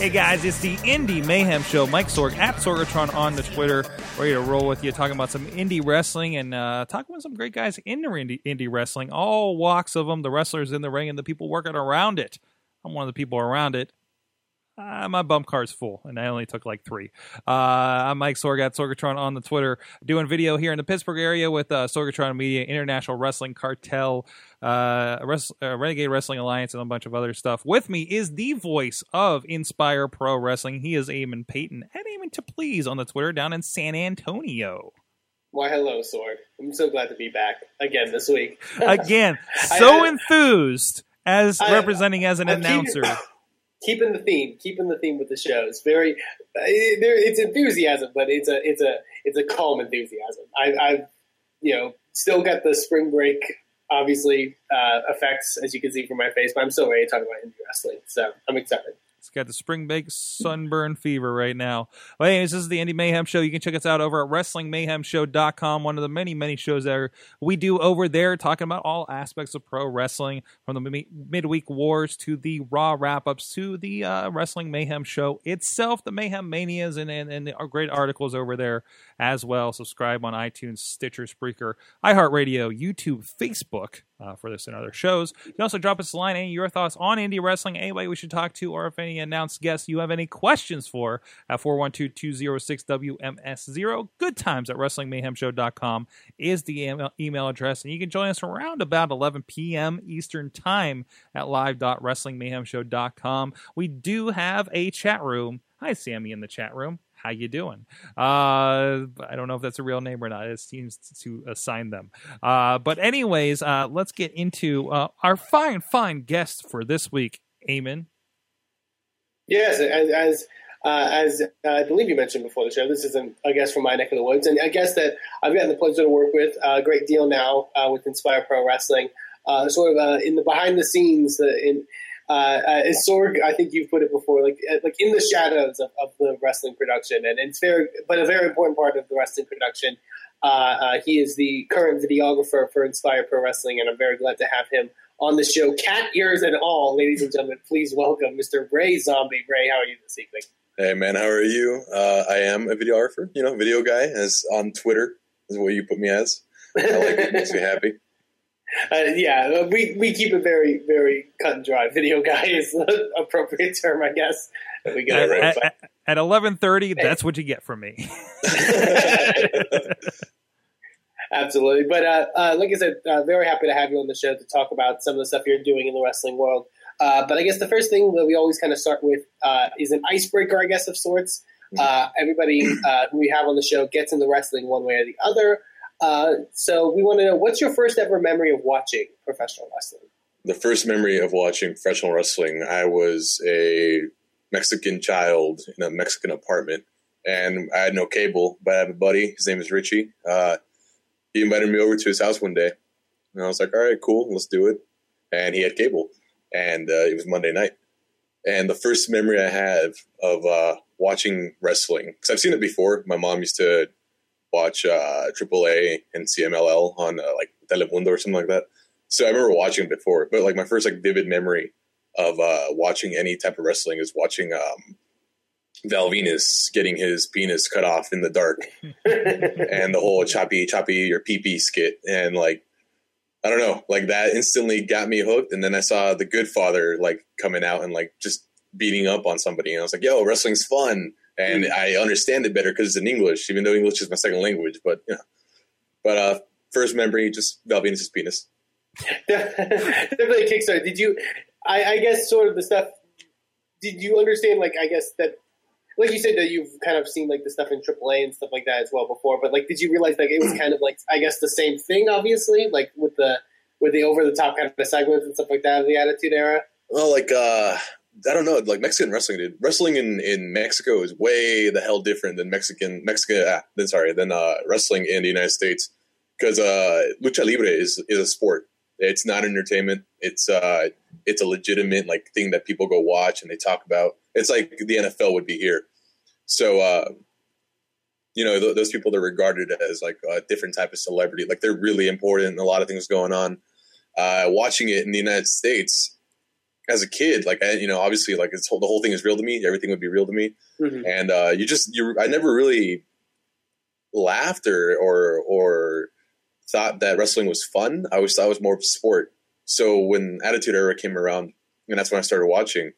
Hey guys, it's the Indy Mayhem Show. Mike Sorg at Sorgatron on the Twitter, ready to roll with you, talking about some indie wrestling and uh, talking with some great guys in indie, indie wrestling, all walks of them, the wrestlers in the ring and the people working around it. I'm one of the people around it. Uh, my bump car's full, and I only took like three. Uh, I'm Mike Sorg at Sorgatron on the Twitter, doing video here in the Pittsburgh area with uh, Sorgatron Media, International Wrestling Cartel, uh, Res- uh, Renegade Wrestling Alliance, and a bunch of other stuff. With me is the voice of Inspire Pro Wrestling. He is Eamon Paton at Eamon to Please on the Twitter down in San Antonio. Why, hello, Sorg. I'm so glad to be back again this week. Again, so I- enthused as I- representing as an I'm announcer. keeping the theme, keeping the theme with the show. It's very, uh. It's enthusiasm, but it's a, it's a, it's a calm enthusiasm. I, I've, you know, still got the spring break, obviously, uh, effects as you can see from my face, but I'm still ready to talk about indie wrestling. So I'm excited. It's got the spring bake sunburn fever right now. Well, anyways, this is the Indy Mayhem Show. You can check us out over at WrestlingMayhemShow.com, one of the many, many shows that we do over there, talking about all aspects of pro wrestling, from the midweek wars to the Raw wrap ups to the uh, Wrestling Mayhem Show itself, the Mayhem Manias, and, and, and great articles over there as well. Subscribe on iTunes, Stitcher, Spreaker, iHeartRadio, YouTube, Facebook uh, for this and other shows. You can also drop us a line, any your thoughts on indie wrestling, anybody we should talk to, or if any announced guests you have any questions for at 412-206-WMS0. Good times at WrestlingMayhemShow.com is the email address, and you can join us around about 11 p.m. Eastern Time at live.wrestlingmayhemshow.com. We do have a chat room. Hi, Sammy, in the chat room. How you doing? Uh, I don't know if that's a real name or not. It seems to assign them. Uh, but anyways, uh, let's get into uh, our fine, fine guest for this week, Eamon. Yes, as as, uh, as uh, I believe you mentioned before the show, this is an, a guest from my neck of the woods, and a guest that I've gotten the pleasure to work with a great deal now with Inspire Pro Wrestling. Sort of in the behind the scenes, in uh, uh, Sorg, I think you've put it before, like uh, like in the shadows of, of the wrestling production, and it's very, but a very important part of the wrestling production. Uh, uh, he is the current videographer for Inspire Pro Wrestling, and I'm very glad to have him on the show. Cat ears and all, ladies and gentlemen, please welcome Mr. Ray Zombie. Ray, how are you this evening? Hey man, how are you? Uh, I am a videographer, you know, video guy, as on Twitter is what you put me as. I like it, makes me happy. Uh, yeah, uh, we, we keep it very, very cut and dry. Video guy is the appropriate term, I guess. We get At, it right. at, at 11:30, that's what you get from me. Absolutely. But uh, uh, like I said, uh, very happy to have you on the show to talk about some of the stuff you're doing in the wrestling world. Uh, but I guess the first thing that we always kind of start with uh, is an icebreaker, I guess, of sorts. Uh, everybody uh, who we have on the show gets into wrestling one way or the other. Uh, so we want to know what's your first ever memory of watching professional wrestling? the first memory of watching professional wrestling, I was a Mexican child in a Mexican apartment, and I had no cable. But I have a buddy. His name is Richie. Uh, he invited me over to his house one day, and I was like, "All right, cool, let's do it." And he had cable, and uh, it was Monday night. And the first memory I have of uh, watching wrestling, because I've seen it before. My mom used to watch uh, AAA and CMLL on uh, like Telemundo or something like that. So I remember watching it before, but like my first like vivid memory of uh, watching any type of wrestling is watching um, Val Venis getting his penis cut off in the dark, and the whole choppy choppy your pee pee skit, and like I don't know, like that instantly got me hooked. And then I saw The Godfather like coming out and like just beating up on somebody, and I was like, "Yo, wrestling's fun," and I understand it better because it's in English, even though English is my second language. But you know, but uh, first memory just Val Venis's penis. Definitely a Kickstarter. Did you? I, I guess sort of the stuff. Did you understand? Like, I guess that, like you said, that you've kind of seen like the stuff in AAA and stuff like that as well before. But like, did you realize like it was kind of like I guess the same thing? Obviously, like with the with the over the top kind of segments and stuff like that of the Attitude Era. Well, like uh I don't know, like Mexican wrestling, dude. Wrestling in, in Mexico is way the hell different than Mexican Mexican. Ah, then sorry, than uh, wrestling in the United States because uh, lucha libre is is a sport. It's not entertainment. It's uh, it's a legitimate like thing that people go watch and they talk about. It's like the NFL would be here. So uh, you know th- those people that are regarded as like a different type of celebrity. Like they're really important. And a lot of things going on. Uh, watching it in the United States as a kid, like I, you know, obviously, like it's the whole thing is real to me. Everything would be real to me, Mhm. and uh, you just you. I never really laughed or or or thought that wrestling was fun. I always thought it was more of a sport. So when Attitude Era came around, and that's when I started watching.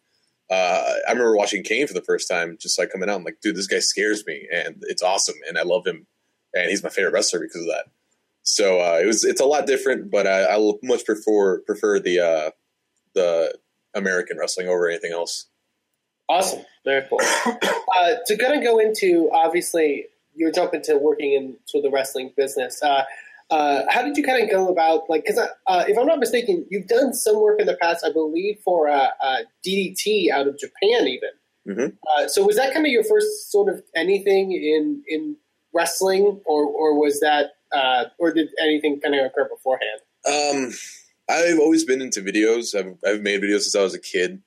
Uh, I remember watching Kane for the first time, just like coming out. I'm like, dude, this guy scares me, and it's awesome, and I love him, and he's my favorite wrestler because of that. So uh, it was, it's a lot different, but I, I much prefer prefer the uh, the American wrestling over anything else. Awesome. Very cool. uh, to kind of go into, obviously, you're jumping to working in sort of the wrestling business. Uh, uh, how did you kind of go about, like, because uh, if I'm not mistaken, you've done some work in the past, I believe, for uh, uh, DDT out of Japan, even. Mhm. Uh, so was that kind of your first sort of anything in in wrestling, or or was that, uh, or did anything kind of occur beforehand? Um, I've always been into videos. I've, I've made videos since I was a kid,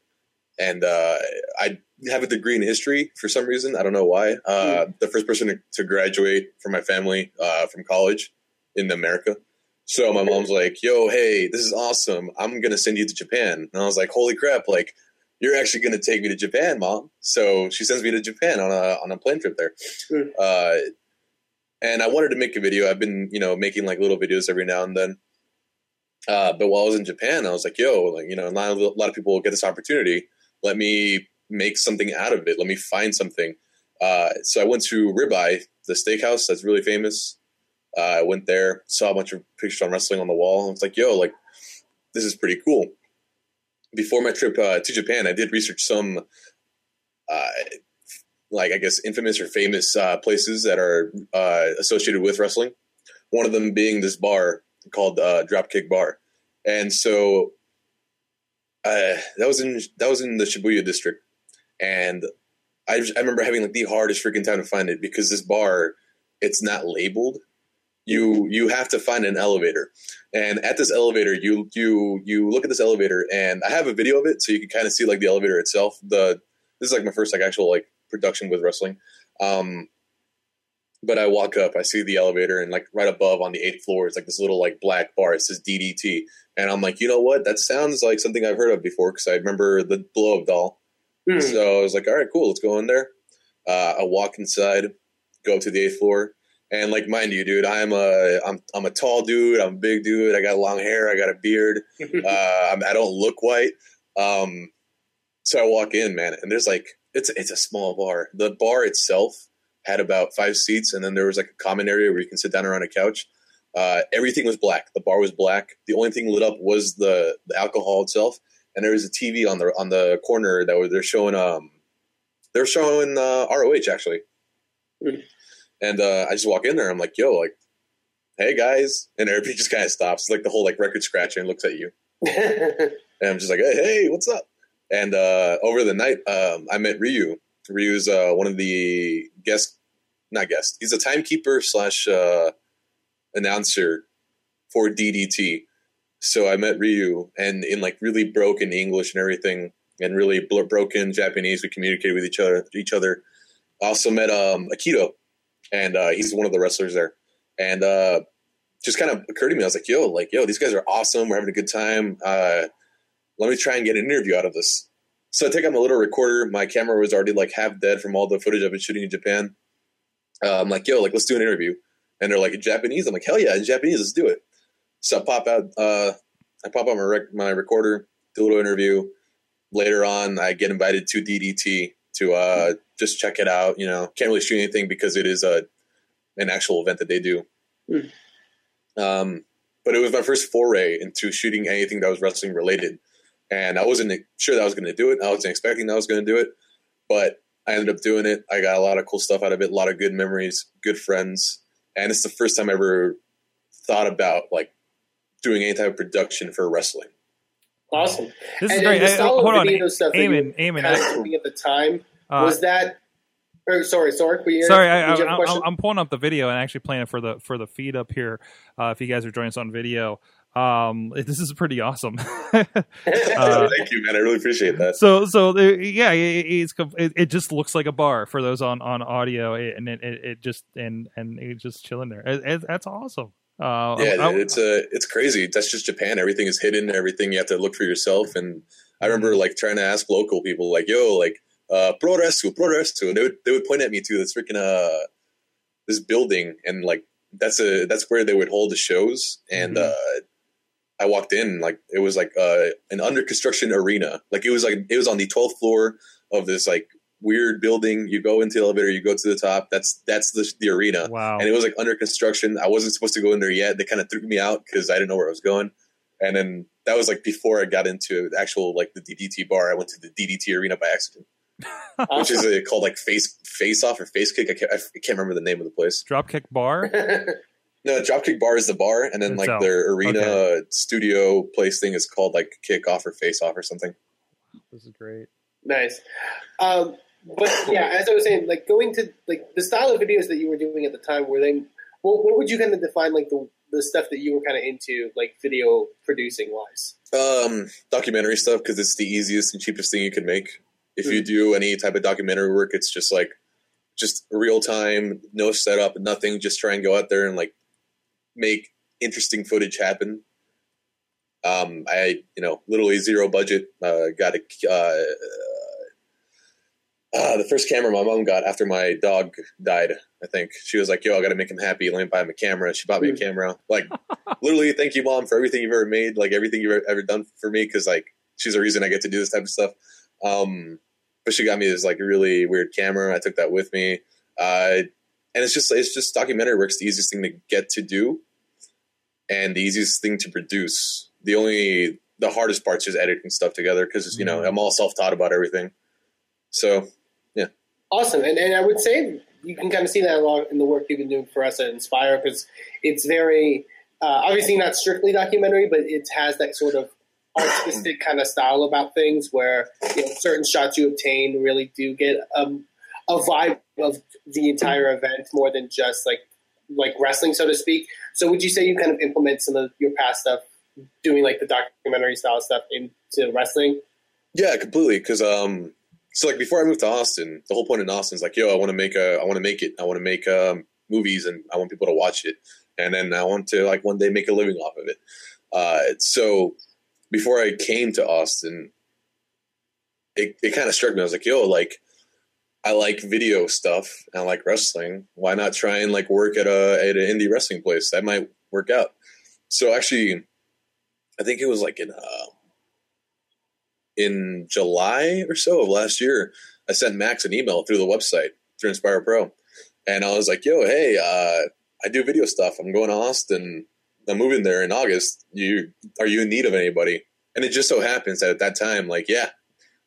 and uh, I have a degree in history for some reason. I don't know why. Uh, The first person to, to graduate from my family uh, from college in America. So my mom's like, "Yo, hey, this is awesome. I'm gonna send you to Japan." And I was like, "Holy crap! Like, you're actually gonna take me to Japan, mom?" So she sends me to Japan on a on a plane trip there. Mm. Uh, and I wanted to make a video. I've been, you know, making like little videos every now and then. Uh, but while I was in Japan, I was like, yo, like, you know, not a lot of people get this opportunity. Let me make something out of it. Let me find something. Uh, so I went to Ribeye, the steakhouse that's really famous. Uh, I went there, saw a bunch of pictures on wrestling on the wall. I was like, yo, like, this is pretty cool. Before my trip uh, to Japan, I did research some, uh, like, I guess, infamous or famous uh, places that are associated with wrestling. One of them being this bar called uh, Dropkick Bar, and so uh, that was in that was in the Shibuya district, and I, just- I remember having like the hardest freaking time to find it because this bar it's not labeled. You you have to find an elevator, and at this elevator you you you look at this elevator, and I have a video of it so you can kind of see like the elevator itself. The this is like my first like actual like production with wrestling. Um, but I walk up, I see the elevator, and like right above on the eighth floor is like this little like black bar. It says DDT, and I'm like, you know what? That sounds like something I've heard of before because I remember the blow up doll. Hmm. So I was like, all right, cool, let's go in there. Uh, I walk inside, go up to the eighth floor, and like, mind you, dude, I'm a I'm I'm a tall dude. I'm a big dude. I got long hair. I got a beard. uh, I'm, I don't look white. Um, so I walk in, man, and there's like it's it's a small bar. The bar itself had about five seats, and then there was like a common area where you can sit down around a couch. Uh, everything was black. The bar was black. The only thing lit up was the, the alcohol itself, and there was a TV on the on the corner that was they're showing um they're showing uh, ROH actually. Hmm. And uh, I just walk in there. I'm like, yo, like, hey guys, and everybody just kind of stops. It's like the whole like record scratcher and looks at you. And I'm just like, hey, hey, what's up? And uh, over the night, um, I met Ryu. Ryu's uh, one of the guest, not guest. He's a timekeeper slash uh, announcer for DDT. So I met Ryu, and in like really broken English and everything, and really bl- broken Japanese, we communicated with each other. Each other. Also met um, Akito, and uh, he's one of the wrestlers there. And uh, just kind of occurred to me, I was like, "Yo, like, yo, these guys are awesome. We're having a good time. Uh, let me try and get an interview out of this." So I take out my little recorder. My camera was already like half dead from all the footage I've been shooting in Japan. Uh, I'm like, "Yo, like, let's do an interview." And they're like, "In Japanese." I'm like, "Hell yeah, in Japanese, let's do it." So I pop out, uh, I pop out my rec- my recorder, do a little interview. Later on, I get invited to DDT to uh, just check it out. You know, can't really shoot anything because it is a an actual event that they do. Hmm. Um, but it was my first foray into shooting anything that was wrestling related, and I wasn't sure that I was going to do it. I wasn't expecting that I was going to do it, but I ended up doing it. I got a lot of cool stuff out of it, a lot of good memories, good friends, and it's the first time I ever thought about like doing any type of production for wrestling. awesome. This is And- great. and the Hey, style of hold on, video stuff that Eamon. Eamon, I- of shooting at the time uh, was that Or, sorry, sorry. were you- Sorry, I, did you have a I, question? I, I'm pulling up the video and actually playing it for the for the feed up here. Uh, if you guys are joining us on video, um, this is pretty awesome. uh, Thank you, man. I really appreciate that. so so yeah, it, it's it, it just looks like a bar for those on on audio, and it, it, just and and it just chilling there. It, that's awesome. Uh, Yeah, I- I- it's uh, it's crazy. That's just Japan. Everything is hidden. Everything you have to look for yourself. And I remember like trying to ask local people, like, "Yo, like, uh, pro restu, pro restu," and they would they would point at me to this freaking uh this building, and like that's a that's where they would hold the shows. And Mhm. uh, I walked in, like it was like uh an under construction arena. Like it was like it was on the twelfth floor of this like weird building. You go into the elevator, you go to the top. That's that's the the arena wow. and it was like under construction. I wasn't supposed to go in there yet. They kind of threw me out because I didn't know where I was going. And then that was like before I got into the actual like the DDT bar. I went to the DDT arena by accident, which is uh called like face face off or face kick. I can't, I can't remember the name of the place. Dropkick bar. No, Dropkick Bar is the bar, and then like Itself. their arena Okay. studio place thing is called like kick off or face off or something. This is great. Nice. Um, but yeah, as I was saying, like going to like the style of videos that you were doing at the time, were they? What, what would you kind of define like the the stuff that you were kind of into, like video producing wise? Um, documentary stuff because it's the easiest and cheapest thing you can make. If you do any type of documentary work, it's just like just real time, no setup, nothing. Just try and go out there and like make interesting footage happen. Um, I you know literally zero budget. Uh, got a uh, uh, the first camera my mom got after my dog died. I think she was like, "Yo, I got to make him happy. Let me buy him a camera." She bought me a camera. Like literally, thank you, mom, for everything you've ever made. Like everything you've ever, ever done for me, because like she's the reason I get to do this type of stuff. Um, but she got me this like really weird camera. I took that with me, uh, and it's just it's just documentary work's the easiest thing to get to do, and the easiest thing to produce. The only the hardest part's just editing stuff together because you know Mhm. I'm all self taught about everything. So yeah. Awesome, and and I would say you can kind of see that a lot in the work you've been doing for us at Inspire because it's very uh, obviously not strictly documentary, but it has that sort of artistic kind of style about things where you know certain shots you obtain really do get um, a vibe of the entire event more than just like like wrestling, so to speak. So would you say you kind of implement some of your past stuff, doing like the documentary style stuff into wrestling? Yeah, completely. Because um, so like before I moved to Austin, the whole point in Austin is like, yo, I want to make a, I want to make it, I want to make um, movies, and I want people to watch it, and then I want to like one day make a living off of it. Uh, so before I came to Austin, it it kind of struck me. I was like, yo, like I like video stuff, and I like wrestling. Why not try and like work at a at an indie wrestling place? That might work out. So actually, I think it was like in uh, in July or so of last year, I sent Max an email through the website through Inspire Pro, and I was like, "Yo, hey, uh, I do video stuff. I'm going to Austin. I'm moving there in August. You are you in need of anybody?" And it just so happens that at that time, like, yeah,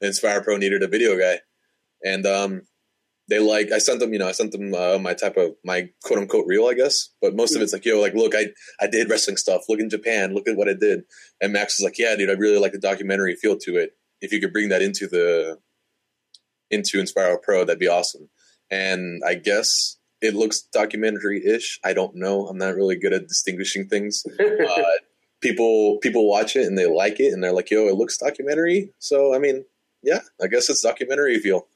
Inspire Pro needed a video guy, and um, they like I sent them, you know, I sent them uh, my type of my quote unquote reel, I guess. But most of it's like, yo, like, look, I I did wrestling stuff. Look in Japan. Look at what I did. And Max was like, yeah, dude, I really like the documentary feel to it. If you could bring that into the into Inspire Pro, that'd be awesome. And I guess it looks documentary ish. I don't know. I'm not really good at distinguishing things. Uh, people people watch it and they like it and they're like, yo, it looks documentary. So I mean, yeah, I guess it's documentary feel.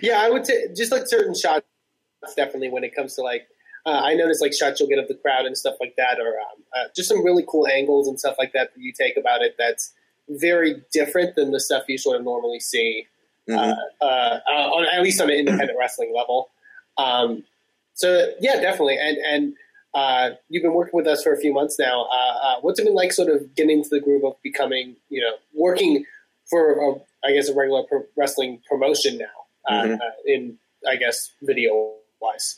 Yeah, I would say just like certain shots, definitely when it comes to like, uh, I notice like shots you'll get of the crowd and stuff like that, or um, uh, just some really cool angles and stuff like that that you take about it. That's very different than the stuff you sort of normally see, uh, uh, uh, on, at least on an independent wrestling level. Um, so yeah, definitely. And and uh, you've been working with us for a few months now. Uh, uh, what's it been like, sort of getting into the groove of becoming, you know, working for, a, I guess, a regular pro- wrestling promotion now? Uh, Mhm. uh, in I guess video wise.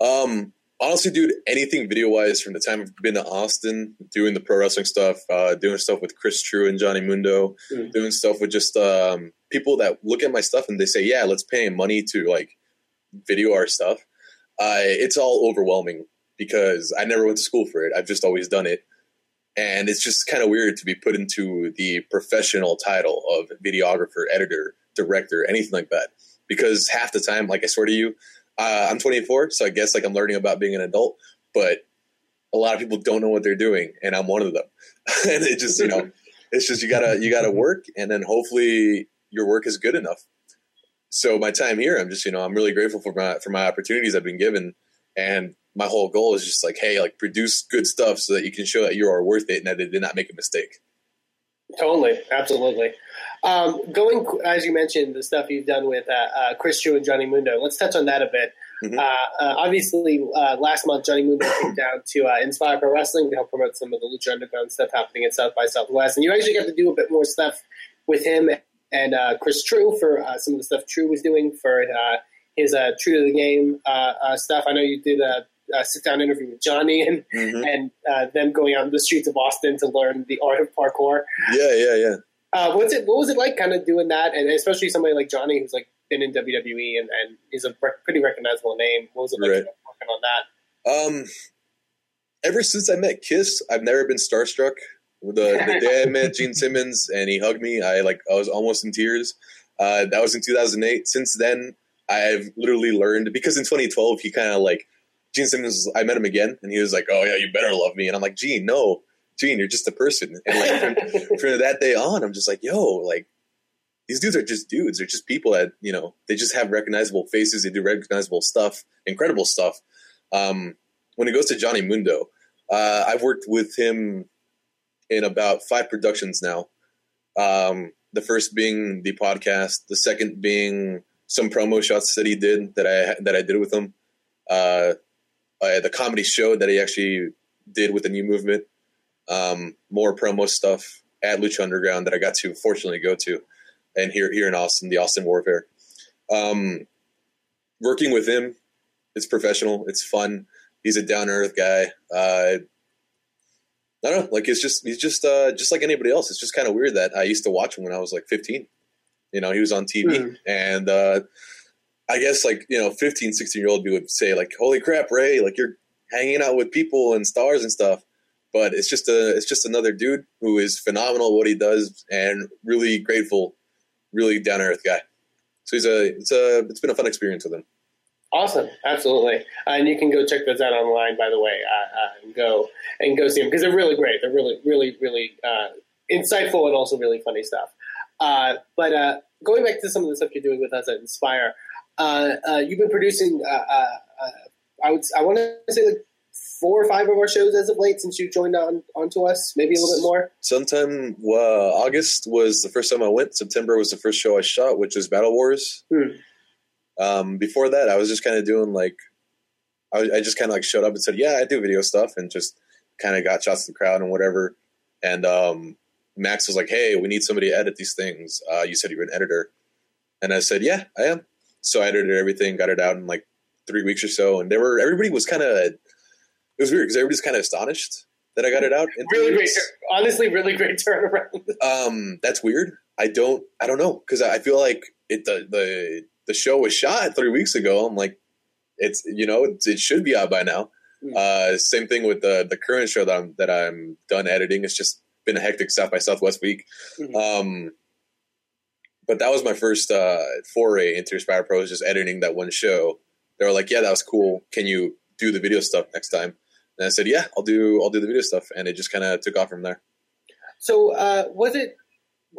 Um, honestly, dude, anything video wise from the time I've been to Austin, doing the pro wrestling stuff, uh, doing stuff with Chris True and Johnny Mundo, Mm. doing stuff with just um, people that look at my stuff and they say, yeah, let's pay money to like video our stuff. Uh, it's all overwhelming because I never went to school for it. I've just always done it. And it's just kind of weird to be put into the professional title of videographer, editor, director, anything like that. Because half the time, like I swear to you, uh, I'm 24, so I guess like I'm learning about being an adult, but a lot of people don't know what they're doing, and I'm one of them. and it just you know, it's just you gotta you gotta work, and then hopefully your work is good enough. So my time here, I'm just you know I'm really grateful for my for my opportunities I've been given, and my whole goal is just like hey like produce good stuff so that you can show that you are worth it and that they did not make a mistake. Totally, absolutely. Um, going as you mentioned, the stuff you've done with uh, uh, Chris True and Johnny Mundo. Let's touch on that a bit. Mm-hmm. Uh, uh obviously, uh, last month Johnny Mundo came down to uh, Inspire Pro Wrestling to help promote some of the Lucha Underground stuff happening at South by Southwest, and you actually got to do a bit more stuff with him and Chris True for some of the stuff True was doing for his True to the Game stuff. I know you did a uh, sit down interview with Johnny and mm-hmm. and uh, them going out in the streets of Austin to learn the art of parkour. Yeah, yeah, yeah. Uh, what's it? What was it like, kind of doing that, and especially somebody like Johnny, who's like been in WWE and, and is a pretty recognizable name. What was it like right. working on that? Um, ever since I met Kiss, I've never been starstruck. The, the day I met Gene Simmons and he hugged me, I like I was almost in tears. Uh, that was in 2008. Since then, I've literally learned because in 2012 he kind of like Gene Simmons. I met him again, and he was like, "Oh yeah, you better love me," and I'm like, "Gene, no, Gene, you're just a person." And like from, from that day on, I'm just like, "Yo, like these dudes are just dudes. They're just people that you know they just have recognizable faces. They do recognizable stuff, incredible stuff." Um, when it goes to Johnny Mundo, uh, I've worked with him in about five productions now. Um, the first being the podcast, the second being some promo shots that he did that I that I did with him. Uh, uh, the comedy show that he actually did with the new movement. Um, more promo stuff at Lucha Underground that I got to fortunately go to, and here here in Austin, the Austin Warfare. Um, working with him, it's professional, it's fun. He's a down earth guy. Uh, I don't know, like it's just he's just uh, just like anybody else. It's just kind of weird that I used to watch him when I was like 15. You know, he was on TV, mm. and uh, I guess like, you know, 15, 16 year old would say like, holy crap, Ray, like you're hanging out with people and stars and stuff. But it's just a, it's just another dude who is phenomenal at what he does and really grateful, really down earth guy. So he's a, it's a, it's been a fun experience with him. Awesome, absolutely, and you can go check those out online. By the way, uh, uh, and go and go see them because they're really great. They're really, really, really uh, insightful and also really funny stuff. Uh, but uh, going back to some of the stuff you're doing with us at Inspire, uh, uh, you've been producing. Uh, uh, uh, I would. I want to say like four or five of our shows as of late since you joined on onto us. Maybe a little bit more. Sometime August was the first time I went. September was the first show I shot, which was Battle Wars. Hmm. Um, before that, I was just kind of doing like, I, I just kind of like showed up and said, "Yeah, I do video stuff," and just kind of got shots to the crowd and whatever. And um, Max was like, "Hey, we need somebody to edit these things. Uh, you said you were an editor," and I said, "Yeah, I am." So I edited everything, got it out in like three weeks or so, and they were everybody was kind of it was weird because everybody's kind of astonished that I got it out. really great, honestly, really great turnaround. um, that's weird. I don't, I don't know because I feel like it the the the show was shot three weeks ago. I'm like, it's you know it, it should be out by now. Mm. Uh, same thing with the the current show that I'm that I'm done editing. It's just been a hectic South by Southwest week. Mm-hmm. Um, but that was my first uh, foray into Inspire Pro, just editing that one show. They were like, "Yeah, that was cool. Can you do the video stuff next time?" And I said, "Yeah, I'll do. I'll do the video stuff." And it just kind of took off from there. So, uh, was it?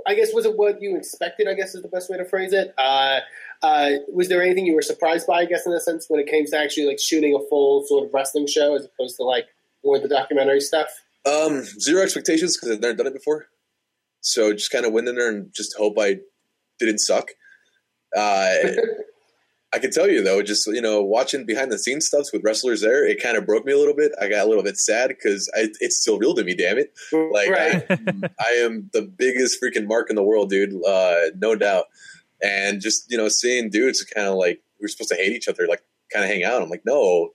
I guess was it what you expected? I guess is the best way to phrase it. Uh, uh, was there anything you were surprised by? I guess in a sense when it came to actually like shooting a full sort of wrestling show as opposed to like more the documentary stuff. Um, zero expectations because I've never done it before. So just kind of went in there and just hope I didn't suck. Uh, I can tell you though, just you know, watching behind the scenes stuff with wrestlers there, it kind of broke me a little bit. I got a little bit sad because it's still real to me. Damn it! Like right. I, I, am the biggest freaking mark in the world, dude. Uh, no doubt. And just you know, seeing dudes kind of like we're supposed to hate each other, like kind of hang out. I'm like, no,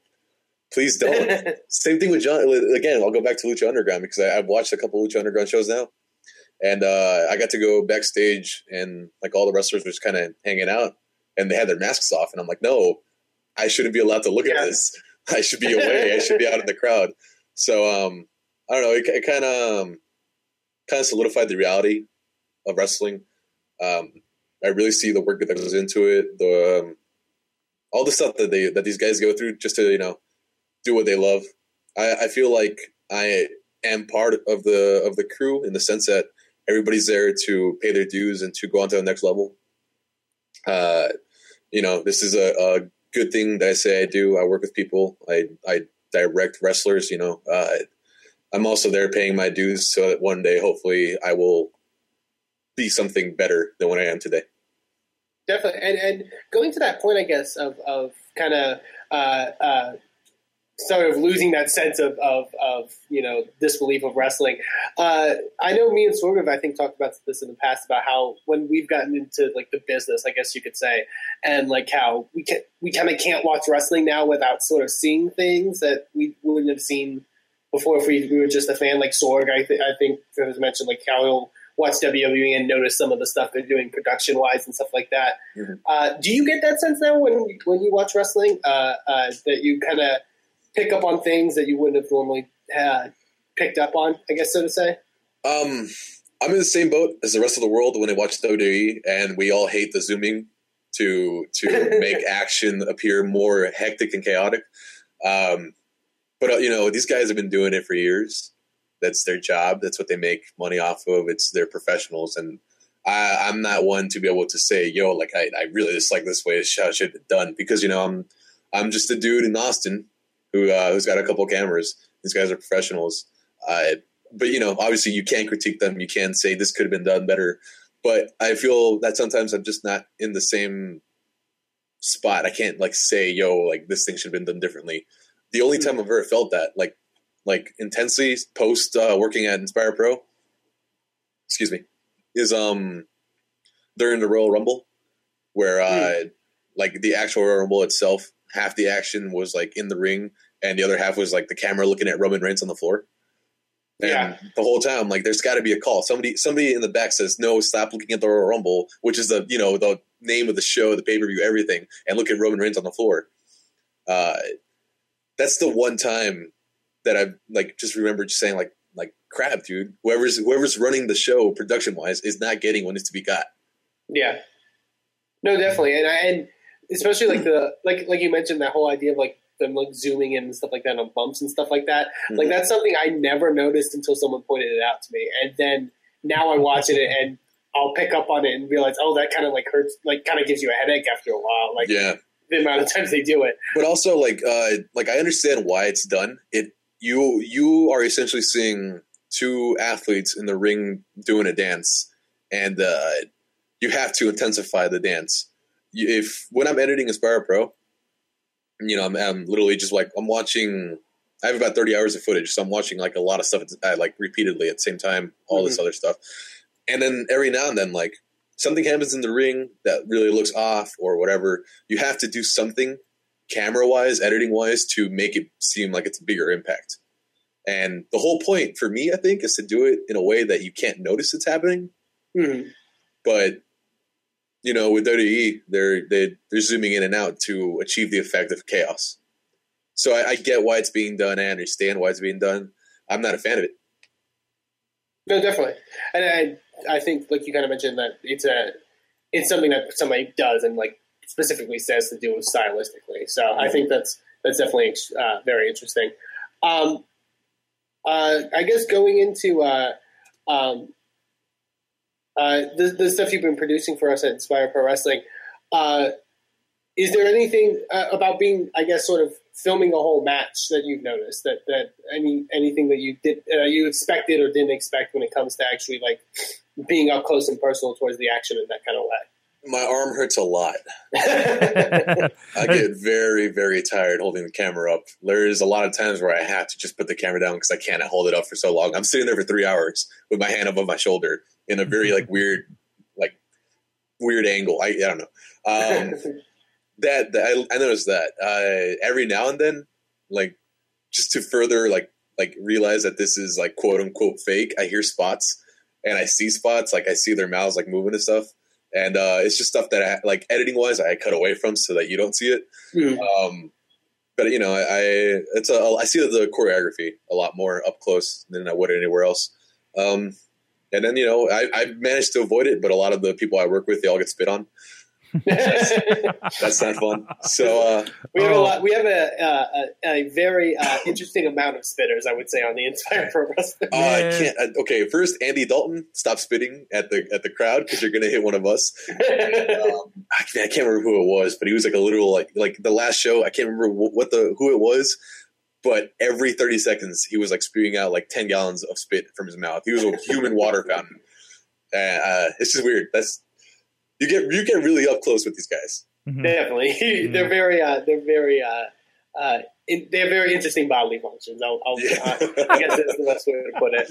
please don't. Same thing with John. Again, I'll go back to Lucha Underground because I, I've watched a couple Lucha Underground shows now and uh, I got to go backstage, and like all the wrestlers were just kind of hanging out, and they had their masks off, and I'm like, no, I shouldn't be allowed to look yeah. at this. I should be away. I should be out in the crowd. So um, I don't know. It, it kind of um, kind of solidified the reality of wrestling. Um, I really see the work that goes into it. The um, all the stuff that they that these guys go through just to you know do what they love. I, I feel like I am part of the of the crew in the sense that everybody's there to pay their dues and to go on to the next level. Uh, you know, this is a, a good thing that I say I do. I work with people. I I direct wrestlers. You know, uh, I'm also there paying my dues so that one day, hopefully, I will be something better than what I am today. Definitely, and and going to that point, I guess of of kind of uh, uh, sort of losing that sense of, of, of you know disbelief of wrestling. Uh, I know me and Sorg I think talked about this in the past about how when we've gotten into like the business, I guess you could say, and like how we can we kind of can't watch wrestling now without sort of seeing things that we wouldn't have seen before if we, we were just a fan. Like Sorg, I, th- I think was mentioned like how he'll watch WWE and notice some of the stuff they're doing production wise and stuff like that. Mm-hmm. Uh, do you get that sense now when when you watch wrestling uh, uh, that you kind of pick up on things that you wouldn't have normally had picked up on, I guess so to say? Um, I'm in the same boat as the rest of the world when they watch WWE, and we all hate the zooming to to make action appear more hectic and chaotic. Um, but uh, you know, these guys have been doing it for years. That's their job. That's what they make money off of. It's their professionals, and I, am not one to be able to say, "Yo, like I, I really dislike this way it should have been done," because you know I'm I'm just a dude in Austin who uh, who's got a couple cameras. These guys are professionals. Uh, but you know, obviously, you can critique them. You can say this could have been done better. But I feel that sometimes I'm just not in the same spot. I can't like say, "Yo, like this thing should have been done differently." The only time I've ever felt that, like, like intensely post uh, working at Inspire Pro, excuse me, is um during the Royal Rumble, where uh, mm. like the actual Royal Rumble itself, half the action was like in the ring and the other half was like the camera looking at Roman Reigns on the floor. And yeah. the whole time, like, there's got to be a call. Somebody, somebody in the back says, "No, stop looking at the Royal Rumble," which is the you know the name of the show, the pay per view, everything, and look at Roman Reigns on the floor. Uh, that's the one time that I've like just remembered just saying like like crap, dude. Whoever's whoever's running the show production wise is not getting what needs to be got. Yeah. No, definitely, and I, and especially like the like like you mentioned that whole idea of like them like zooming in and stuff like that on bumps and stuff like that. Mm-hmm. Like that's something I never noticed until someone pointed it out to me, and then now I watch it and I'll pick up on it and realize, oh, that kind of like hurts, like kind of gives you a headache after a while. Like yeah, the amount of times they do it. But also like uh like I understand why it's done. It you you are essentially seeing two athletes in the ring doing a dance, and uh, you have to intensify the dance. If when I'm editing Inspire Pro, you know, I'm, I'm, literally just like I'm watching. I have about 30 hours of footage, so I'm watching like a lot of stuff uh, like repeatedly at the same time, all mm-hmm. this other stuff, and then every now and then like something happens in the ring that really looks off or whatever. You have to do something camera wise, editing wise, to make it seem like it's a bigger impact. And the whole point for me, I think, is to do it in a way that you can't notice it's happening. Mm-hmm. But you know, with WWE, they're they, they're zooming in and out to achieve the effect of chaos. So I, I get why it's being done. I understand why it's being done. I'm not a fan of it. No, definitely, and I I think like you kind of mentioned that it's a it's something that somebody does and like specifically says to do stylistically. So mm-hmm. I think that's that's definitely uh, very interesting. Um, uh, I guess going into uh, um, uh, the, the stuff you've been producing for us at Inspire Pro Wrestling. Uh, is there anything uh, about being, I guess, sort of filming a whole match that you've noticed that that any anything that you did uh, you expected or didn't expect when it comes to actually like being up close and personal towards the action in that kind of way? My arm hurts a lot. I get very, very tired holding the camera up. There's a lot of times where I have to just put the camera down because I can't hold it up for so long. I'm sitting there for three hours with my hand above my shoulder in a very like weird, like weird angle. I, I don't know. Um, that, that I, I, noticed that uh, every now and then, like just to further like like realize that this is like quote unquote fake. I hear spots and I see spots, like I see their mouths like moving and stuff. And uh, it's just stuff that I like editing wise, I cut away from so that you don't see it. Mm. Um, but you know, I, I it's a I see the choreography a lot more up close than I would anywhere else. Um, And then you know I, I managed to avoid it, but a lot of the people I work with they all get spit on. That's not fun. So uh, we have a lot. We have a a, a, a very uh, interesting amount of spitters, I would say, on the Inspire Pro Wrestling. uh, I can't. Uh, okay, first Andy Dalton, stop spitting at the at the crowd because you're gonna hit one of us. Um, I, can't, I can't remember who it was, but he was like a literal like like the last show. I can't remember what the who it was, but every 30 seconds he was like spewing out like 10 gallons of spit from his mouth. He was a human water fountain. And uh, it's just weird. That's you get you get really up close with these guys. Mhm. Definitely, they're very uh, they're very uh, uh, in, they have very interesting bodily functions. I'll, I'll, Yeah. uh, I guess that's the best way to put it.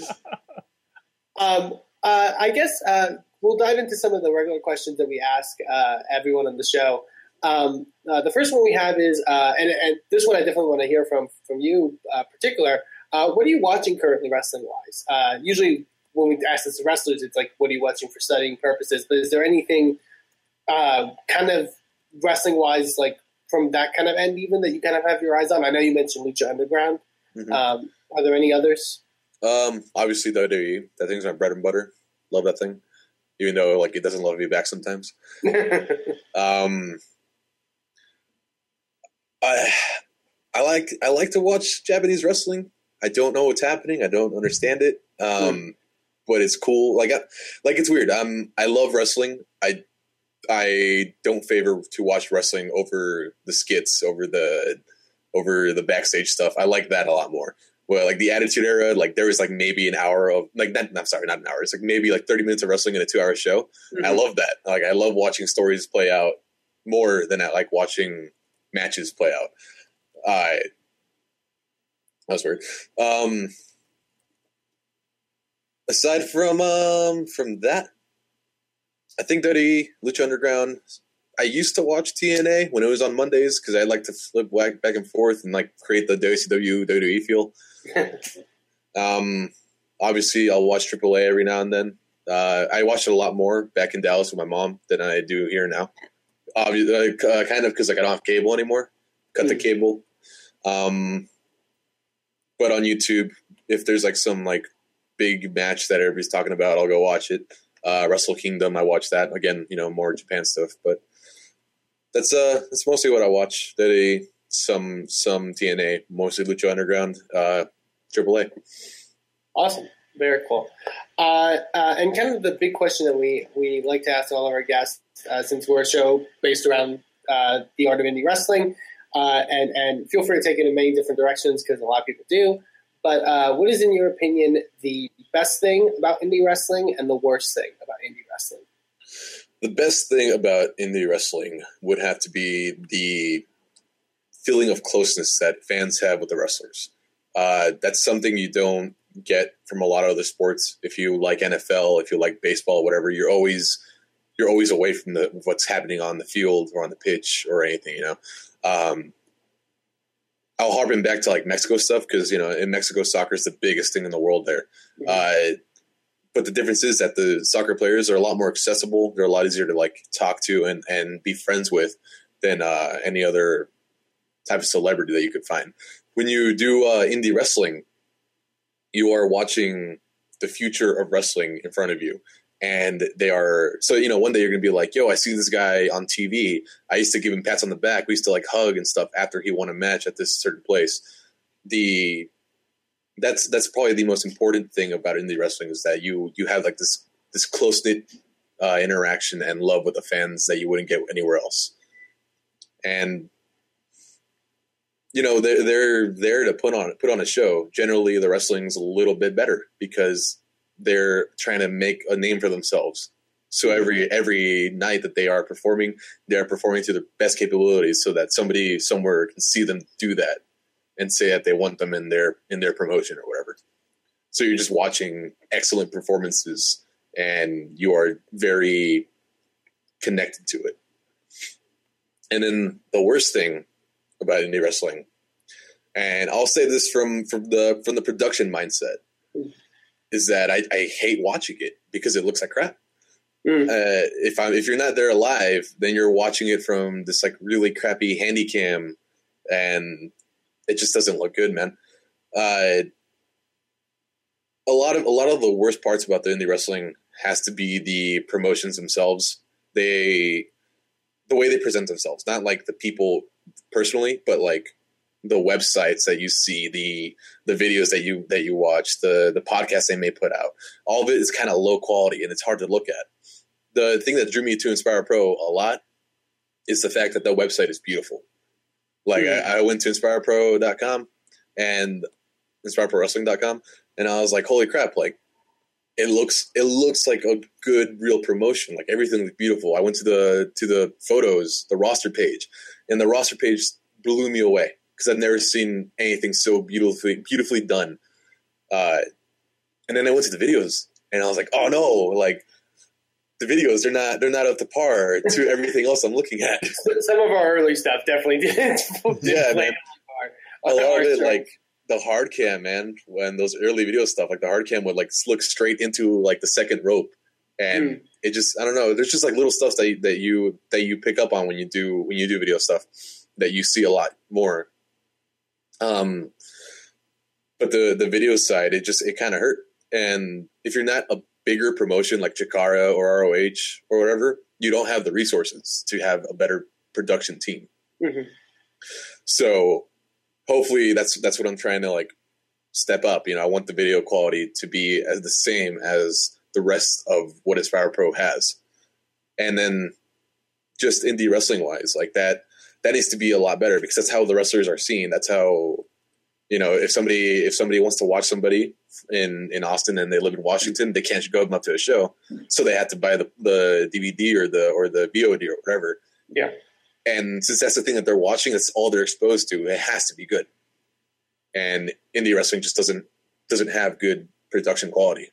Um, uh, I guess uh, we'll dive into some of the regular questions that we ask uh, everyone on the show. Um, uh, the first one we have is, uh, and, and this one I definitely want to hear from from you, uh, particular. Uh, what are you watching currently, wrestling wise? Uh, usually, when we ask this to wrestlers, it's like, what are you watching for studying purposes? But is there anything uh, kind of wrestling wise, like from that kind of end, even that you kind of have your eyes on? I know you mentioned Lucha Underground. Mhm. Um, are there any others? Um, obviously WWE. That thing's my bread and butter. Love that thing, even though like it doesn't love me back sometimes. Um, I I like I like to watch Japanese wrestling. I don't know what's happening. I don't understand it. Um, but it's cool. Like I, like it's weird. Um, I love wrestling. I I don't favor to watch wrestling over the skits, over the over the backstage stuff. I like that a lot more. Well, like the Attitude Era, like there was like maybe an hour of like not, I'm sorry, not an hour. It's like maybe like 30 minutes of wrestling in a two hour show. I love that. Like I love watching stories play out more than I like watching matches play out. I that was weird. Um, aside from um from that, I think WWE Lucha Underground. I used to watch TNA when it was on Mondays because I like to flip back back and forth and like create the WCW WWE feel. Um, obviously, I'll watch AAA every now and then. Uh, I watched it a lot more back in Dallas with my mom than I do here now. Obviously, uh, kind of because like I don't have cable anymore. Cut the Mm. cable. Um, but on YouTube, if there's like some like big match that everybody's talking about, I'll go watch it. Uh, Wrestle Kingdom, I watch that again. You know, more Japan stuff, but that's uh that's mostly what I watch. That some some TNA, mostly Lucha Underground, uh, AAA. Awesome. Very cool. Uh, uh, and kind of the big question that we, we like to ask all of our guests, uh, since we're a show based around uh, the art of indie wrestling, uh, and, and feel free to take it in many different directions because a lot of people do. But uh, what is, in your opinion, the best thing about indie wrestling and the worst thing about indie wrestling? The best thing about indie wrestling would have to be the feeling of closeness that fans have with the wrestlers. Uh, that's something you don't get from a lot of other sports. If you like NFL, if you like baseball, whatever, you're always you're always away from the what's happening on the field or on the pitch or anything. You know, um, I'll harpen back to like Mexico stuff because you know in Mexico soccer is the biggest thing in the world there. Uh, but the difference is that the soccer players are a lot more accessible. They're a lot easier to like talk to and, and be friends with than uh, any other type of celebrity that you could find. When you do uh, indie wrestling, you are watching the future of wrestling in front of you. And they are so you know one day you're gonna be like, yo, I see this guy on TV. I used to give him pats on the back. We used to like hug and stuff after he won a match at this certain place. The that's that's probably the most important thing about indie wrestling is that you you have like this this close knit uh, interaction and love with the fans that you wouldn't get anywhere else. And you know they're they're there to put on put on a show. Generally, the wrestling's a little bit better because they're trying to make a name for themselves. So every mm-hmm. every night that they are performing, they are performing to their best capabilities, so that somebody somewhere can see them do that and say that they want them in their in their promotion or whatever. So you're just watching excellent performances, and you are very connected to it. And then the worst thing about indie wrestling, and I'll say this from from the from the production mindset, mm. Is that I, I hate watching it because it looks like crap. Mm. Uh, if I'm if you're not there live, then you're watching it from this like really crappy handy cam, and it just doesn't look good, man. Uh, a lot of a lot of the worst parts about the indie wrestling has to be the promotions themselves. They the way they present themselves, not like the people personally, but like the websites that you see, the the videos that you that you watch, the the podcasts they may put out. All of it is kind of low quality and it's hard to look at. The thing that drew me to Inspire Pro a lot is the fact that the website is beautiful. Like Hmm. I, I went to inspirepro.com and inspireprowrestling.com and I was like, holy crap, like it looks it looks like a good real promotion. Like everything looks beautiful. I went to the to the photos, the roster page, and the roster page blew me away because I've never seen anything so beautifully beautifully done. Uh, and then I went to the videos and I was like, oh no, like the videos they're not they're not up to par to everything else I'm looking at. Some of our early stuff definitely didn't. Yeah, man. a lot of it like the hard cam man when those early video stuff like the hard cam would like look straight into like the second rope and Hmm. it just i don't know there's just like little stuff that you, that you that you pick up on when you do when you do video stuff that you see a lot more um but the the video side it just it kind of hurt and if you're not a bigger promotion like Chikara or ROH or whatever you don't have the resources to have a better production team Mhm. so hopefully that's that's what I'm trying to like step up. You know, I want the video quality to be as the same as the rest of what Inspire Pro has. And then just indie wrestling wise, like that that needs to be a lot better because that's how the wrestlers are seen. That's how you know, if somebody if somebody wants to watch somebody in in Austin and they live in Washington, they can't go up to a show. So they have to buy the the DVD or the or the VOD or whatever. Yeah. And since that's the thing that they're watching, that's all they're exposed to. It has to be good. And indie wrestling just doesn't doesn't have good production quality.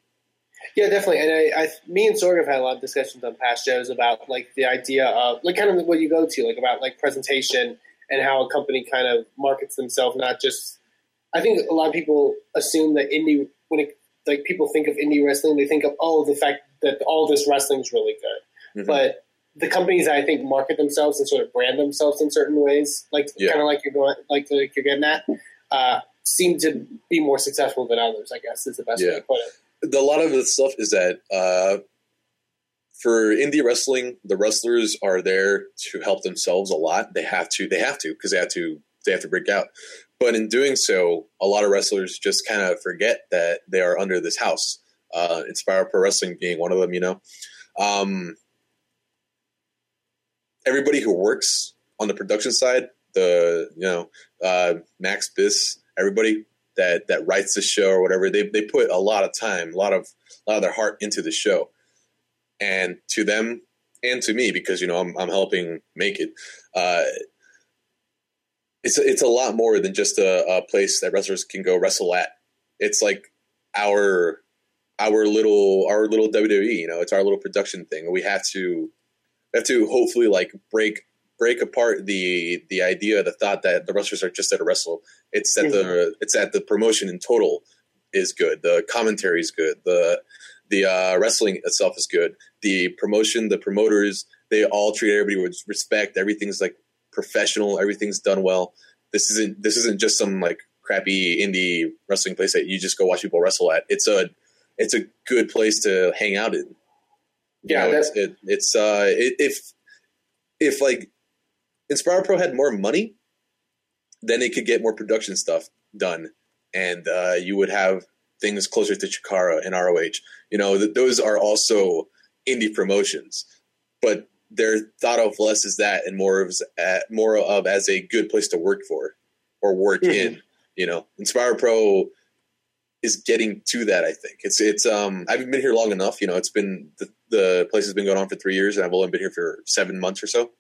Yeah, definitely. And I, I, me and Sorg have had a lot of discussions on past shows about like the idea of like kind of what you go to, like about like presentation and how a company kind of markets themselves, not just. I think a lot of people assume that indie when it like people think of indie wrestling, they think of oh the fact that all this wrestling is really good, Mhm. but the companies that I think market themselves and sort of brand themselves in certain ways, like Yeah. kind of like you're going like like you're getting at, uh, seem to be more successful than others. I guess is the best way to put it. The, a lot of the stuff is that uh, for indie wrestling, the wrestlers are there to help themselves a lot. They have to, they have to, because they have to, they have to break out. But in doing so, a lot of wrestlers just kind of forget that they are under this house. Uh, Inspire Pro Wrestling being one of them, you know. Um, everybody who works on the production side, the you know uh, Max Biss, everybody that that writes the show or whatever, they they put a lot of time, a lot of a lot of their heart into the show, and to them and to me because you know I'm I'm helping make it. Uh, it's it's a lot more than just a, a place that wrestlers can go wrestle at. It's like our our little our little WWE. You know, it's our little production thing. We have to we have to hopefully like break break apart the the idea, the thought that the wrestlers are just at a wrestle. It's that the it's that the promotion in total is good. The commentary is good. The the uh, wrestling itself is good. The promotion, the promoters, they all treat everybody with respect. Everything's like professional. Everything's done well. This isn't this isn't just some like crappy indie wrestling place that you just go watch people wrestle at. It's a it's a good place to hang out in. You Yeah, know, that's- it's it, it's uh it, if if like Inspire Pro had more money, then it could get more production stuff done, and uh, you would have things closer to Chikara and ROH. You know, th- those are also indie promotions, but they're thought of less as that and more of as, uh, more of as a good place to work for or work Mhm. in. You know, Inspire Pro is getting to that. I think it's it's. Um, I haven't been here long enough. You know, it's been the the place has been going on for three years, and I've only been here for seven months or so.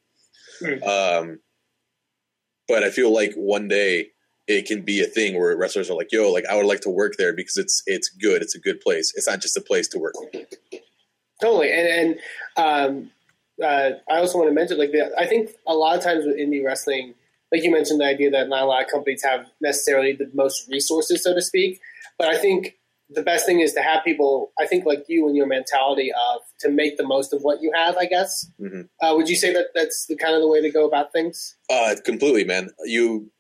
Hmm. Um, but I feel like one day it can be a thing where wrestlers are like, "Yo, like I would like to work there because it's it's good. It's a good place. It's not just a place to work." Totally, and and um, uh, I also want to mention like the, I think a lot of times with indie wrestling, like you mentioned, the idea that not a lot of companies have necessarily the most resources, so to speak. But I think the best thing is to have people. I think like you and your mentality of to make the most of what you have. I guess. Mhm. Uh, would you say that that's the kind of the way to go about things? Uh, completely, man. You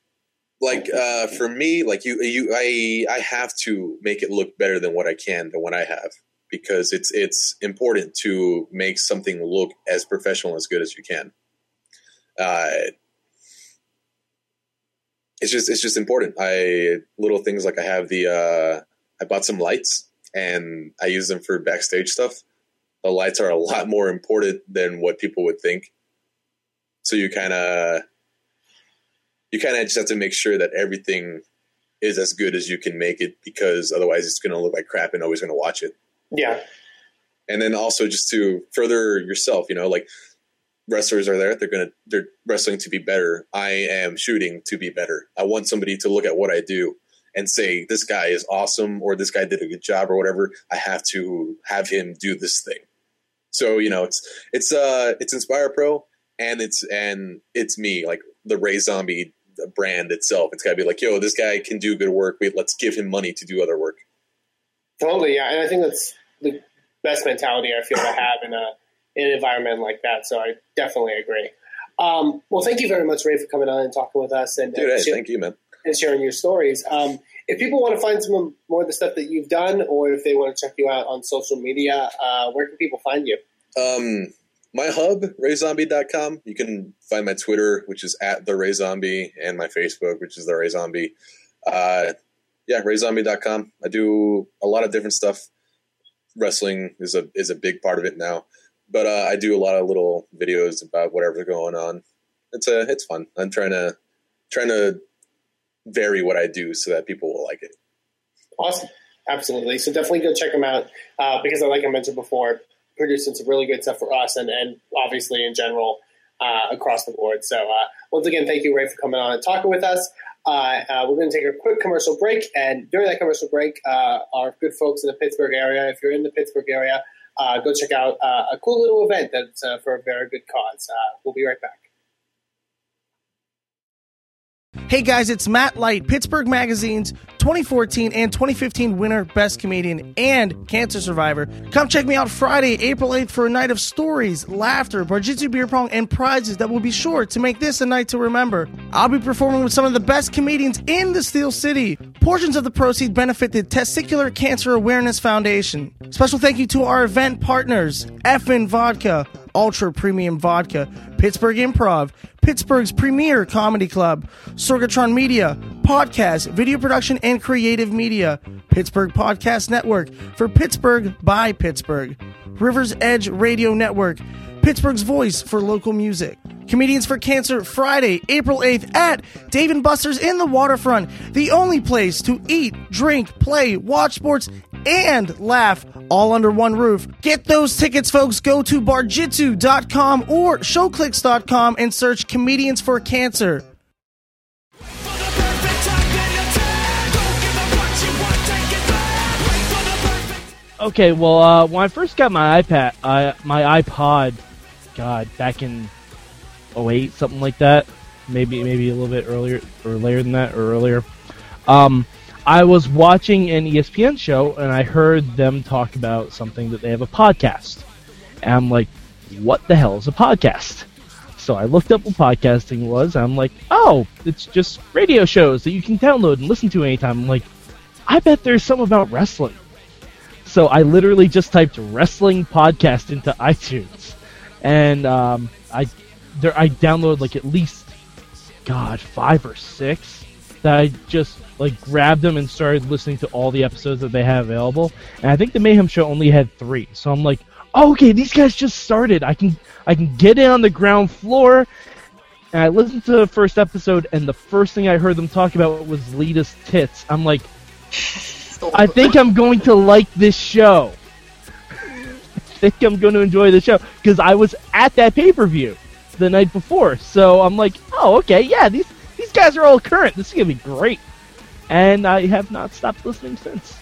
like uh, for me, like you, you, I, I have to make it look better than what I can than what I have because it's it's important to make something look as professional as good as you can. Uh, it's just it's just important. I little things like I have the uh, I bought some lights and I use them for backstage stuff. The lights are a lot more important than what people would think. So you kind of you kind of just have to make sure that everything is as good as you can make it because otherwise it's going to look like crap and nobody's going to watch it. Yeah. And then also just to further yourself, you know, like wrestlers are there, they're going to they're wrestling to be better. I am shooting to be better. I want somebody to look at what I do and say this guy is awesome or this guy did a good job or whatever. I have to have him do this thing. So, you know, it's it's uh it's Inspire Pro and it's and it's me, like the Ray Zombie brand itself. It's got to be like, yo, this guy can do good work. Wait, let's give him money to do other work. Totally, yeah, and I think that's the best mentality I feel to have in a in an environment like that. So I definitely agree. Um, well, thank you very much, Ray, for coming on and talking with us and, Dude, and, hey, thank you, man. And sharing your stories. Um, if people want to find some more of the stuff that you've done, or if they want to check you out on social media, uh, where can people find you? Um, my hub, rayzombie.com. You can find my Twitter, which is at the Ray Zombie, and my Facebook, which is the Ray Zombie. Uh, yeah, rayzombie.com. I do a lot of different stuff. Wrestling is a is a big part of it now, but uh, I do a lot of little videos about whatever's going on. It's a it's fun. I'm trying to trying to vary what I do so that people will like it. Awesome. Absolutely. So definitely go check them out uh, because, like I mentioned before, producing some really good stuff for us and, and obviously in general uh, across the board. So uh, once again, thank you, Ray, for coming on and talking with us. Uh, uh, we're going to take a quick commercial break, and during that commercial break, uh, our good folks in the Pittsburgh area, if you're in the Pittsburgh area, go check out a cool little event that's for a very good cause. We'll be right back. Hey guys, it's Matt Light, Pittsburgh Magazine's 2014 and 2015 winner, Best Comedian, and Cancer Survivor. Come check me out Friday, April 8th for a night of stories, laughter, Barjitsu beer pong, and prizes that will be sure to make this a night to remember. I'll be performing with some of the best comedians in the Steel City. Portions of the proceeds benefit the Testicular Cancer Awareness Foundation. Special thank you to our event partners, FN Vodka, Ultra Premium Vodka, Pittsburgh Improv, Pittsburgh's premier comedy club, Sorgatron Media, podcast, video production, and creative media, Pittsburgh Podcast Network for Pittsburgh by Pittsburgh, Rivers Edge Radio Network, Pittsburgh's voice for local music. Comedians for Cancer Friday, April 8th at Dave and Buster's in the waterfront, the only place to eat, drink, play, watch sports, and laugh all under one roof. Get those tickets, folks. Go to barjitsu.com or showclix.com and search Comedians for Cancer. Okay, well, uh, when I first got my iPad, uh, my iPod, God, back in 08, something like that, maybe maybe a little bit earlier or later than that or earlier. Um, I was watching an ESPN show and I heard them talk about something that they have a podcast, and I'm like, what the hell is a podcast? So I looked up what podcasting was. I'm like, oh, it's just radio shows that you can download and listen to anytime. I'm like, I bet there's some about wrestling. So I literally just typed wrestling podcast into iTunes, and um, I there I downloaded like at least God five or six that I just like grabbed them and started listening to all the episodes that they have available. And I think the Mayhem Show only had three, so I'm like, oh, okay, these guys just started. I can I can get in on the ground floor. And I listened to the first episode, and the first thing I heard them talk about was Lita's tits. I'm like, I think I'm going to like this show. Think I'm going to enjoy the show because I was at that pay per view the night before, so I'm like, oh, okay, yeah, these these guys are all current. This is gonna be great, and I have not stopped listening since.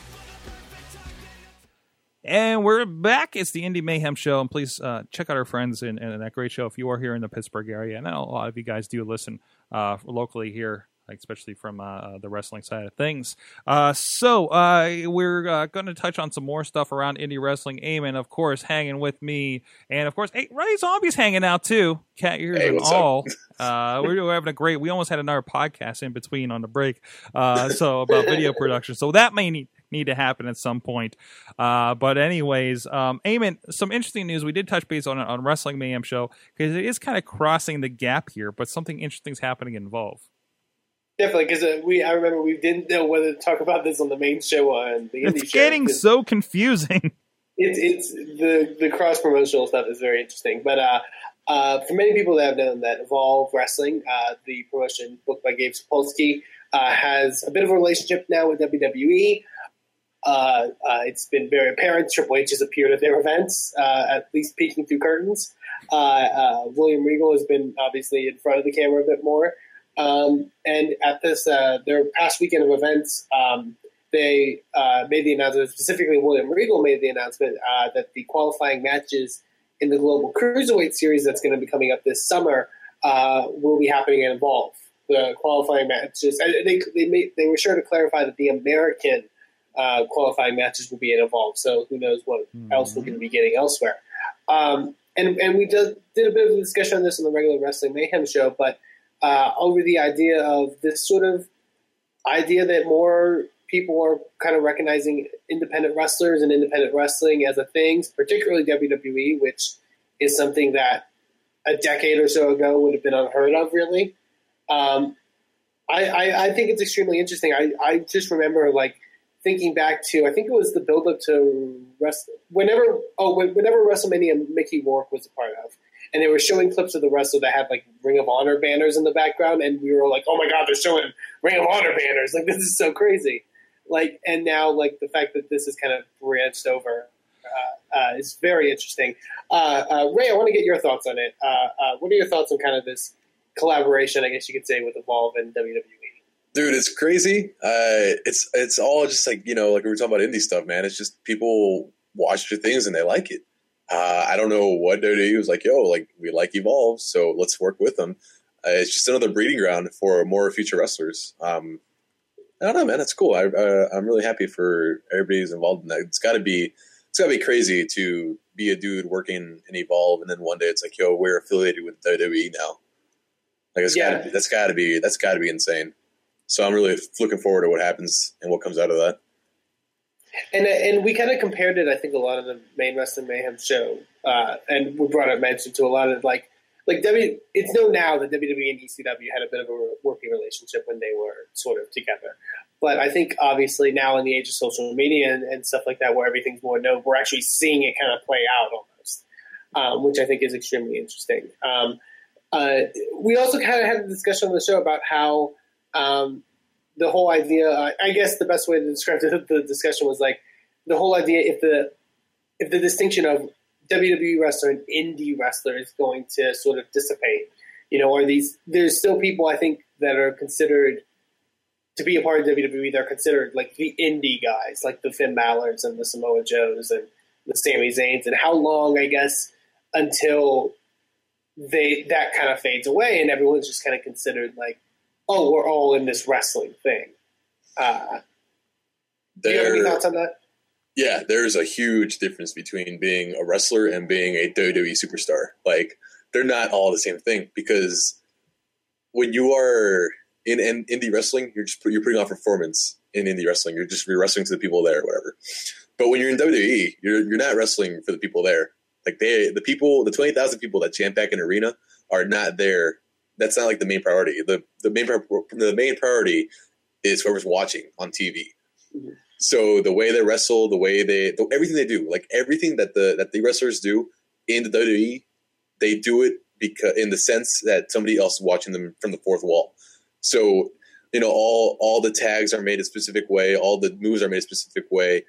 And we're back. It's the Indy Mayhem Show, and please uh, check out our friends in, in that great show if you are here in the Pittsburgh area. And I know a lot of you guys do listen uh, locally here especially from uh, the wrestling side of things. Uh, so uh, we're uh, going to touch on some more stuff around indie wrestling. Eamon, of course, hanging with me, and of course, hey, Ray Zombie's hanging out too. Cat ears Hey, and all. Uh, we're, we're having a great. We almost had another podcast in between on the break. Uh, so about video production. So that may need need to happen at some point. Uh, but anyways, um, Eamon, some interesting news. We did touch base on on Wrestling Mayhem show because it is kind of crossing the gap here, but something interesting is happening in Evolve. Definitely, because uh, we I remember we didn't know whether to talk about this on the main show or on the indie show. It's show. so confusing. it's it's the the cross promotional stuff is very interesting. But uh, uh, for many people that have known that Evolve Wrestling, uh, the promotion booked by Gabe Sapolsky, uh, has a bit of a relationship now with WWE. Uh, uh, it's been very apparent. Triple H has appeared at their events, uh, at least peeking through curtains. Uh, uh, William Regal has been obviously in front of the camera a bit more. Um, and at this uh, their past weekend of events, um, they uh, made the announcement. Specifically, William Regal made the announcement uh, that the qualifying matches in the Global Cruiserweight Series that's going to be coming up this summer uh, will be happening at Evolve. The qualifying matches. and They they, made, they were sure to clarify that the American uh, qualifying matches will be at Evolve. So who knows what else we're going to be getting elsewhere. Um, and and we did, did a bit of a discussion on this on the regular Wrestling Mayhem show, but uh, over the idea of this sort of idea that more people are kind of recognizing independent wrestlers and independent wrestling as a thing, particularly WWE, which is something that a decade or so ago would have been unheard of, really. Um, I, I, I think it's extremely interesting. I, I just remember like thinking back to I think it was the build up to rest whenever oh whenever WrestleMania Mickey Rourke was a part of, and they were showing clips of the wrestler that had like Ring of Honor banners in the background, and we were like, oh my god, they're showing Ring of Honor banners! Like this is so crazy. Like and now like the fact that this is kind of branched over. Uh, uh, is very interesting. Uh, uh, Ray, I want to get your thoughts on it. Uh, uh, what are your thoughts on kind of this collaboration, I guess you could say, with Evolve and WWE? dude it's crazy it's it's all just like you know like we were talking about indie stuff man it's just people watch your things and they like it uh i don't know what WWE was like yo like we like evolve so let's work with them. Uh, it's just another breeding ground for more future wrestlers. Um i don't know man it's cool. I uh, i'm really happy for everybody who's involved in that. It's got to be it's got to be crazy to be a dude working in evolve and then one day it's like yo we're affiliated with WWE now. Like it's Yeah. gotta be, that's got to be that's got to be insane. So I'm really looking forward to what happens and what comes out of that. And and we kind of compared it, I think, a lot of the main Wrestling Mayhem show, uh, and we brought up mention to a lot of like like W. It's known now that WWE and ECW had a bit of a working relationship when they were sort of together. But I think obviously now in the age of social media and, and stuff like that, where everything's more known, we're actually seeing it kind of play out almost, um, which I think is extremely interesting. Um, uh, we also kind of had a discussion on the show about how um, the whole idea. I I guess the best way to describe the, the discussion was like the whole idea if the if the distinction of WWE wrestler and indie wrestler is going to sort of dissipate. You know, are these there's still people I think that are considered to be a part of WWE. They're considered like the indie guys, like the Finn Balor's and the Samoa Joes and the Sami Zayns. And how long, I guess, until they that kind of fades away and everyone's just kind of considered like, oh, we're all in this wrestling thing. Uh, do you have any thoughts on that? yeah, there's a huge difference between being a wrestler and being a WWE superstar. Like they're not all the same thing because when you are in, in indie wrestling, you're just you're putting on performance in indie wrestling. You're just you're wrestling to the people there, or whatever. But when you're in WWE, you're you're not wrestling for the people there. Like they, the people, the twenty thousand people that jam back an arena are not there. That's not like the main priority. the The main the main priority is whoever's watching on TV. Mm-hmm. So the way they wrestle, the way they, the, everything they do, like everything that the that the wrestlers do in the WWE, they do it because in the sense that somebody else is watching them from the fourth wall. So you know, all all the tags are made a specific way, all the moves are made a specific way.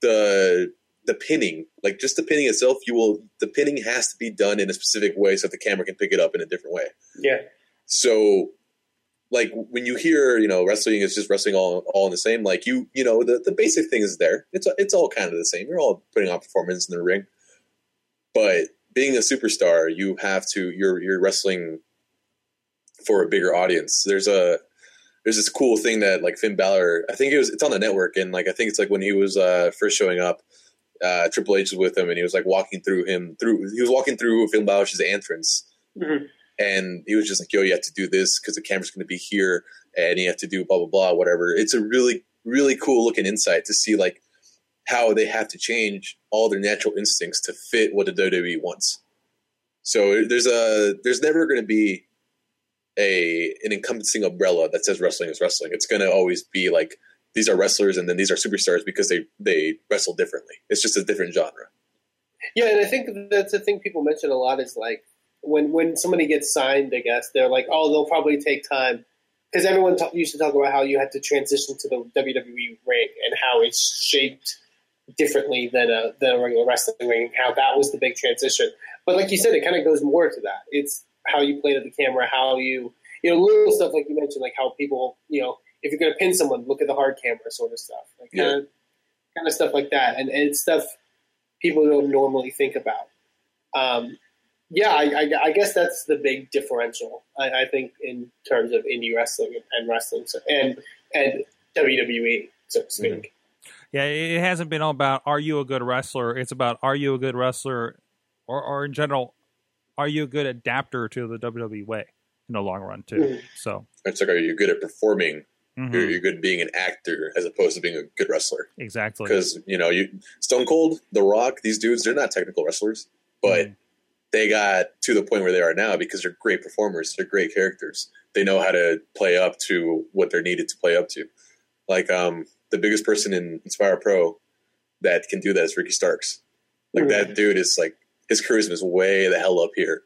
The the pinning, like just the pinning itself, you will the pinning has to be done in a specific way so that the camera can pick it up in a different way. Yeah. So, like when you hear, you know, wrestling is just wrestling all all in the same. Like you, you know, the, the basic thing is there. It's it's all kind of the same. You're all putting on performance in the ring, but being a superstar, you have to. You're you're wrestling for a bigger audience. There's a there's this cool thing that like Finn Balor, I think it was it's on the network, and like I think it's like when he was uh, first showing up, uh, Triple H was with him, and he was like walking through him through he was walking through Finn Balor's entrance, Mhm. and he was just like, "Yo, you have to do this because the camera's going to be here, and you have to do blah blah blah, whatever." It's a really really cool looking insight to see like how they have to change all their natural instincts to fit what the WWE wants. So there's a there's never going to be a an encompassing umbrella that says wrestling is wrestling. It's going to always be like these are wrestlers and then these are superstars because they they wrestle differently. It's just a different genre. Yeah, and I think that's the thing people mention a lot is like when when somebody gets signed, I guess they're like, oh, they'll probably take time because everyone ta- used to talk about how you had to transition to the WWE ring and how it's shaped differently than a than a regular wrestling ring, how that was the big transition. But like you said, it kind of goes more to that. It's how you play to the camera, how you you know little stuff like you mentioned, like how people you know if you're going to pin someone, look at the hard camera sort of stuff, like Yeah. kind of kind of stuff like that, and, and it's stuff people don't normally think about. Um, yeah, I, I, I guess that's the big differential. I, I think in terms of indie wrestling and, and wrestling so, and and WWE, so to speak. Yeah, it hasn't been all about are you a good wrestler. It's about are you a good wrestler, or or in general, are you a good adapter to the WWE way in the long run too. Mhm. So It's like, are you good at performing? Mhm, Are you good being an actor as opposed to being a good wrestler? exactly. Because you know, you Stone Cold, The Rock, these dudes, they're not technical wrestlers, but Mhm. they got to the point where they are now because they're great performers. They're great characters. They know how to play up to what they're needed to play up to. Like um, the biggest person in Inspire Pro that can do that is Ricky Starks. Like Mhm. that dude is like his charisma is way the hell up here,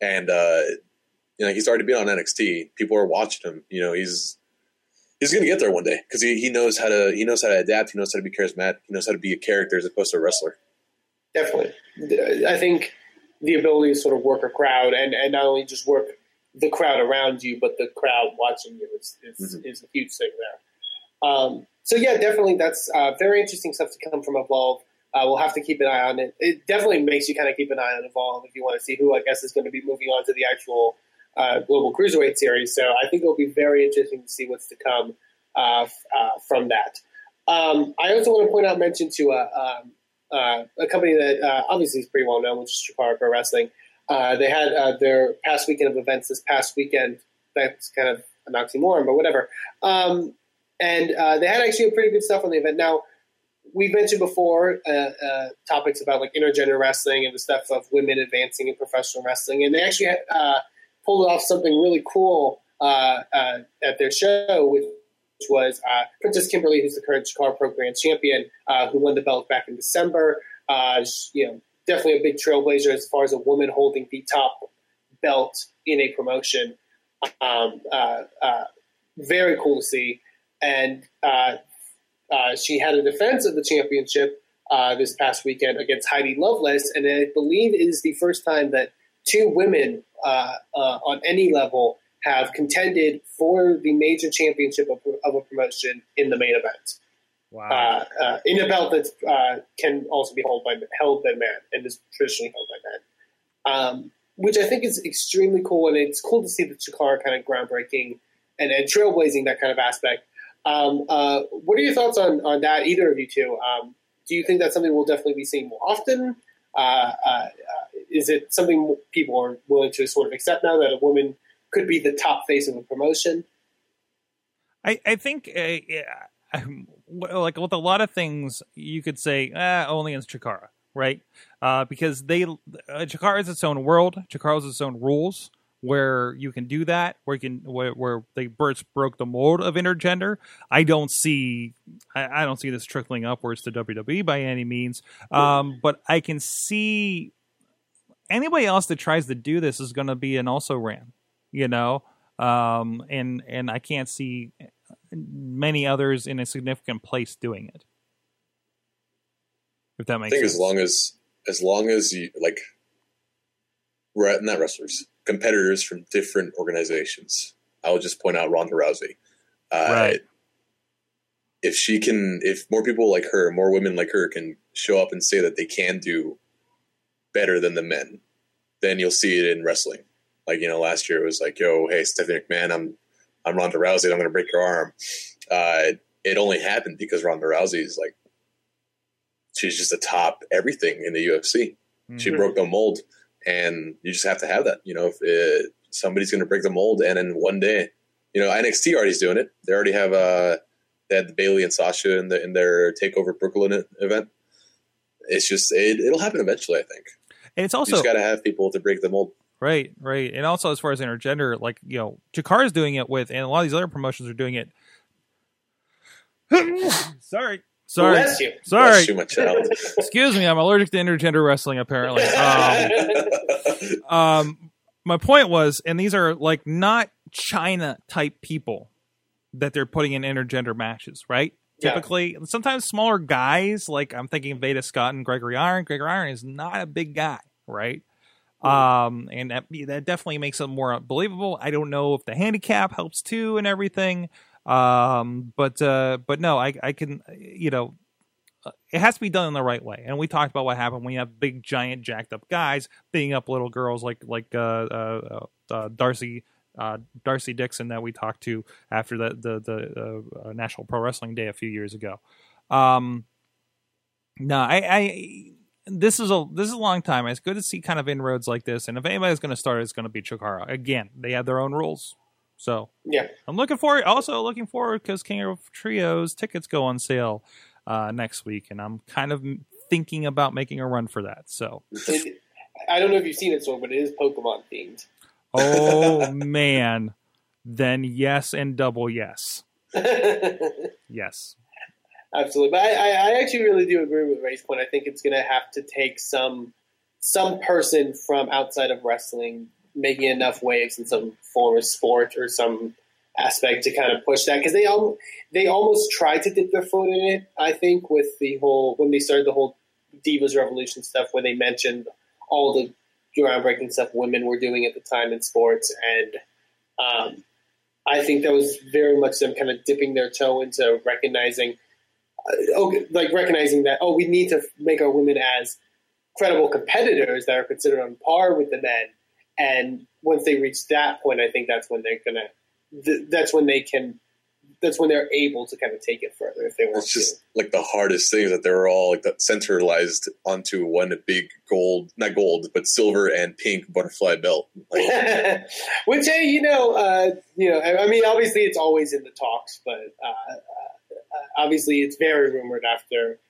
and uh, you know he's already been on NXT. People are watching him. You know he's he's gonna get there one day because he, he knows how to he knows how to adapt. He knows how to be charismatic. He knows how to be a character as opposed to a wrestler. Definitely, I think the ability to sort of work a crowd and, and not only just work the crowd around you, but the crowd watching you is is, Mhm. is a huge thing there. Um, so yeah, definitely that's uh, very interesting stuff to come from Evolve. Uh, we'll have to keep an eye on it. It definitely makes you kind of keep an eye on Evolve if you want to see who I guess is going to be moving on to the actual uh, Global Cruiserweight Series. So I think it'll be very interesting to see what's to come uh, uh, from that. Um, I also want to point out mention to uh, um, uh, a company that uh, obviously is pretty well known, which is Chikara Pro Wrestling. They had their past weekend of events this past weekend. That's kind of an oxymoron, but whatever. Um, and they had actually a pretty good stuff on the event. Now, we've mentioned before uh, uh, topics about like intergender wrestling and the stuff of women advancing in professional wrestling, and they actually had, uh, pulled off something really cool uh, uh, at their show, which was uh, Princess Kimberly, who's the current Chikara Pro Grand Champion, uh, who won the belt back in December. Uh, you know, definitely a big trailblazer as far as a woman holding the top belt in a promotion. Um, very cool to see, and she had a defense of the championship uh, this past weekend against Heidi Lovelace, and I believe it is the first time that two women uh, uh, on any level have contended for the major championship of, of a promotion in the main event. wow. Uh, uh, in a belt that uh, can also be held by held by men and is traditionally held by men, um, which I think is extremely cool, and it's cool to see the Chikara kind of groundbreaking and, and trailblazing that kind of aspect. Um, uh, what are your thoughts on, on that, either of you two? Um, do you think that's something we'll definitely be seeing more often? Uh, uh, uh, is it something people are willing to sort of accept now that a woman could be the top face of a promotion? I, I think uh, yeah, um, like with a lot of things, you could say eh, only in Chikara, right? Uh, because they uh, Chikara is its own world. Chikara has its own rules where you can do that, where you can where, where they first broke the mold of intergender. I don't see I, I don't see this trickling upwards to WWE by any means, um, but I can see anybody else that tries to do this is going to be an also ran, you know. Um, and and I can't see many others in a significant place doing it. If that makes I think sense. as long as as long as you like, not wrestlers, competitors from different organizations. I will just point out Ronda Rousey. Uh, Right. If she can, if more people like her, more women like her can show up and say that they can do better than the men, then you'll see it in wrestling. Like you know, last year it was like, "Yo, hey, Stephanie McMahon, I'm I'm Ronda Rousey and I'm going to break your arm. Uh, it only happened because Ronda Rousey is like, she's just a top everything in the UFC. She Mhm. broke the mold, and you just have to have that. You know, if uh somebody's going to break the mold, and in one day, you know, NXT already's doing it. They already have uh, they had Bayley and Sasha in the in their Takeover Brooklyn event. It's just it, it'll happen eventually. I think And it's also just got to have people to break the mold. Right, right. And also as far as intergender, like, you know, Chikara's doing it with and a lot of these other promotions are doing it. Sorry. Sorry. Bless you. Sorry. Bless you, my child. Excuse me, I'm allergic to intergender wrestling apparently. Um, um my point was and these are like not China type people that they're putting in intergender matches, right? Yeah. Typically, sometimes smaller guys, like I'm thinking of Veda Scott and Gregory Iron. Gregory Iron is not a big guy, right? Um, and that that definitely makes it more believable. I don't know if the handicap helps too and everything. Um, but uh, but no, I I can you know uh, it has to be done in the right way. And we talked about what happened when you have big, giant, jacked up guys beating up little girls like like uh, uh, uh, Darcy uh, Darcy Dixon that we talked to after the the, the uh, National Pro Wrestling Day a few years ago. Um, no, I, I this is a this is a long time. It's good to see kind of inroads like this. And if anybody's going to start, it's going to be Chikara. Again, they have their own rules, so Yeah. I'm looking forward. Also looking forward because King of Trios tickets go on sale uh, next week, and I'm kind of thinking about making a run for that. So, It, I don't know if you've seen it, so, but it is Pokemon themed. Oh man, then yes and double yes, yes. Absolutely, but I, I, I actually really do agree with Ray's point. I think it's going to have to take some some person from outside of wrestling making enough waves in some form of sport or some aspect to kind of push that because they all they almost tried to dip their foot in it. I think with the whole when they started the whole Divas Revolution stuff, where they mentioned all the groundbreaking stuff women were doing at the time in sports, and um, I think that was very much them kind of dipping their toe into recognizing uh, okay, like recognizing that oh, we need to make our women as credible competitors that are considered on par with the men. And once they reach that point, I think that's when they're gonna. Th- that's when they can. That's when they're able to kind of take it further if they want It's just like the hardest thing is that they're all like centralized onto one big gold, not gold, but silver and pink butterfly belt. Like. Which, hey, you know, uh, you know, I I mean, obviously, it's always in the talks, but uh, uh, obviously, it's very rumored after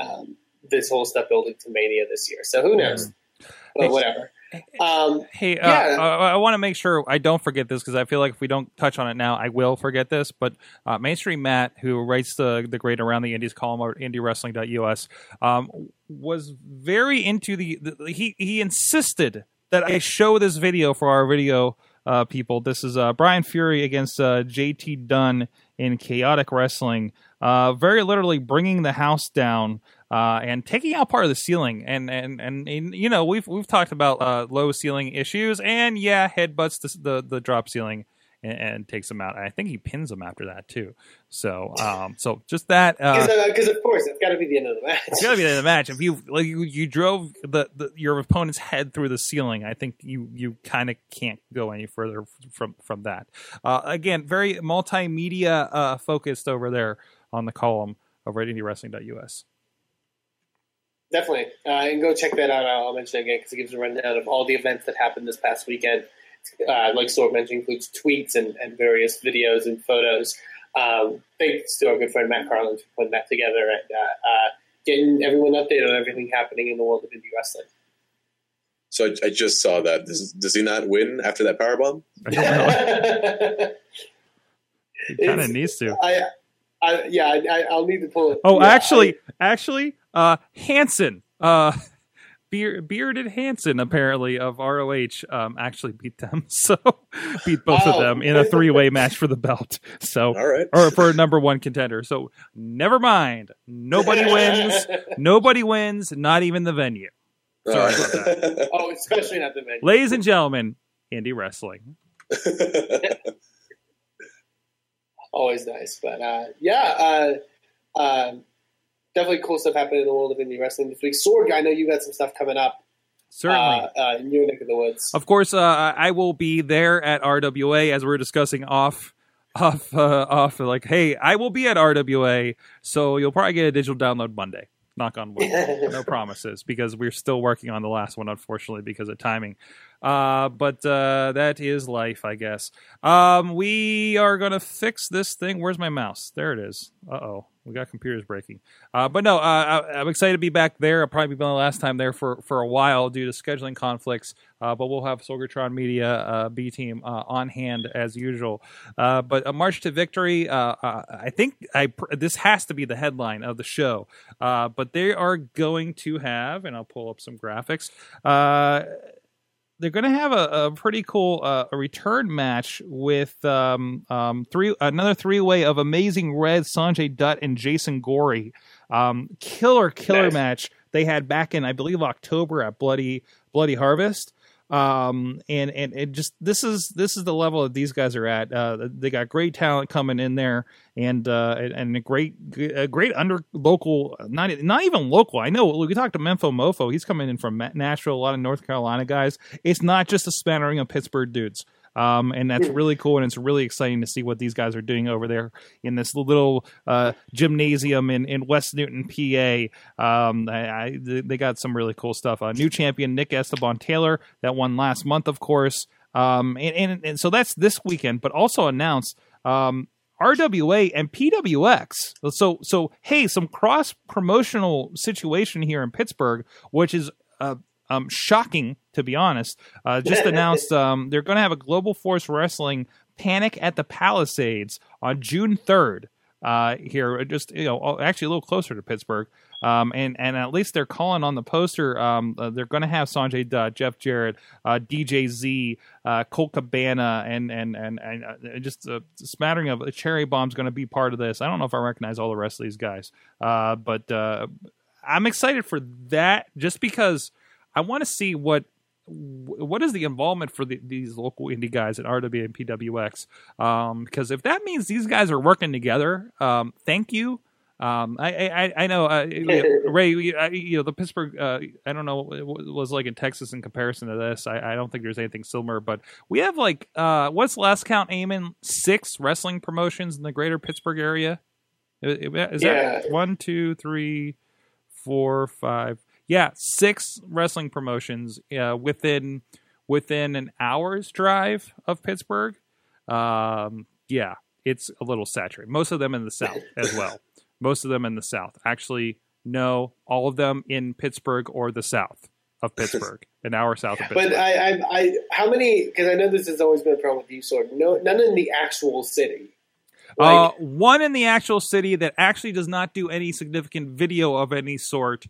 um, this whole stuff building to Mania this year. So who knows? But whatever. Um, Hey, uh, Yeah. I, I want to make sure I don't forget this because I feel like if we don't touch on it now, I will forget this. But uh, Mainstream Matt, who writes the the great around the Indies column at IndieWrestling.us, um, was very into the, the. He he insisted that I show this video for our video uh, people. This is uh, Brian Fury against uh, JT Dunn in Chaotic Wrestling. Uh, very literally bringing the house down uh, and taking out part of the ceiling. And, and and and you know we've we've talked about uh, low ceiling issues, and yeah, headbutts the the, the drop ceiling and, and takes them out. I think he pins them after that too. So um, so just that. Uh, because of course it's got to be the end of the match. it's gotta be the end of the match. If you like, you, you drove the, the your opponent's head through the ceiling, I think you you kind of can't go any further from from that. Uh, again, very multimedia uh, focused over there on the column over at IndieWrestling.us. Definitely, uh, and go check that out. I'll mention it again because it gives a rundown of all the events that happened this past weekend. Uh, like Sorg mentioned, includes tweets and, and various videos and photos. Um, thanks to our good friend Matt Carlin for putting that together and uh, uh, getting everyone updated on everything happening in the world of indie wrestling. so I, I just saw that. Does, does he not win after that powerbomb? I don't know. He kind of needs to. I, I, yeah, I, I- I'll need to pull it. Oh, yeah, actually, actually, uh, Hanson, uh, Beer, bearded Hanson, apparently of ROH, um, actually beat them. So beat both of Oh. them in a three way match for the belt. So All right. or for a number one contender. So never mind. Nobody wins. Nobody wins. Not even the venue. Sorry about that. oh, especially not the venue. Ladies and gentlemen, indie wrestling. always nice. But uh, yeah, uh, um, definitely cool stuff happening in the world of indie wrestling this week. Sorg I know you got some stuff coming up Certainly. uh, uh, in your neck of the woods. Of course, uh, I will be there at RWA as we are discussing off off uh, off like, hey, I will be at RWA, so you'll probably get a digital download Monday. Knock on wood. no promises because we're still working on the last one, unfortunately, because of timing. Uh, but uh, that is life, I guess. Um, we are gonna fix this thing. Where's my mouse? There it is. Uh oh. We got computers breaking. Uh, but no, uh, I, am excited to be back there. I'll probably be the last time there for, for a while due to scheduling conflicts. Uh, but we'll have Sorgatron Media uh, B team uh, on hand as usual. Uh, but a march to victory. I think I this has to be the headline of the show. but they are going to have, and I'll pull up some graphics they're going to have a, a, pretty cool uh, a return match with um, um, three another three way of Amazing Red, Sanjay Dutt, and Jason Gory. Um, killer killer nice. match they had back in I believe October at Bloody Bloody Harvest um and and it just this is this is the level that these guys are at. Uh they got great talent coming in there and uh and a great a great under local not not even local. I know we talked to Memphis mofo. He's coming in from nashville a lot of north carolina guys. It's not just a spattering of pittsburgh dudes um, and that's really cool, and it's really exciting to see what these guys are doing over there in this little uh, gymnasium in, in West Newton, PA. Um, I, I, they got some really cool stuff. Uh, new champion Nick Esteban Taylor that won last month, of course. Um, and, and, and so that's this weekend, but also announced um, RWA and PWX. So so hey, some cross promotional situation here in Pittsburgh, which is uh, um, shocking to be honest. Uh, just announced um, they're going to have a Global Force Wrestling Panic at the Palisades on June third. Uh, here, just you know, actually a little closer to Pittsburgh. Um, and and at least they're calling on the poster. Um, uh, they're going to have Sanjay Dutt, Jeff Jarrett, uh, DJ Z, uh, Colt Cabana, and and and, and uh, just a smattering of Cherry Bomb's going to be part of this. I don't know if I recognize all the rest of these guys, uh, but uh, I'm excited for that just because I want to see what what is the involvement for the, these local indie guys at RW and PWX? Um, because if that means these guys are working together, um, thank you. Um, I, I, I know, uh, Ray, you know, the Pittsburgh, uh, I don't know was like in Texas in comparison to this. I, I don't think there's anything similar, but we have like, uh, what's last count, Eamon? Six wrestling promotions in the greater Pittsburgh area. Is yeah. that one, two, three, four, five, yeah, six wrestling promotions uh, within within an hour's drive of Pittsburgh. Um, yeah, it's a little saturated. Most of them in the South as well. Most of them in the South. Actually, no, all of them in Pittsburgh or the South of Pittsburgh, an hour south of Pittsburgh. But I, I, I how many? Because I know this has always been a problem with you, Sorg no, none in the actual city. Like, uh, one in the actual city that actually does not do any significant video of any sort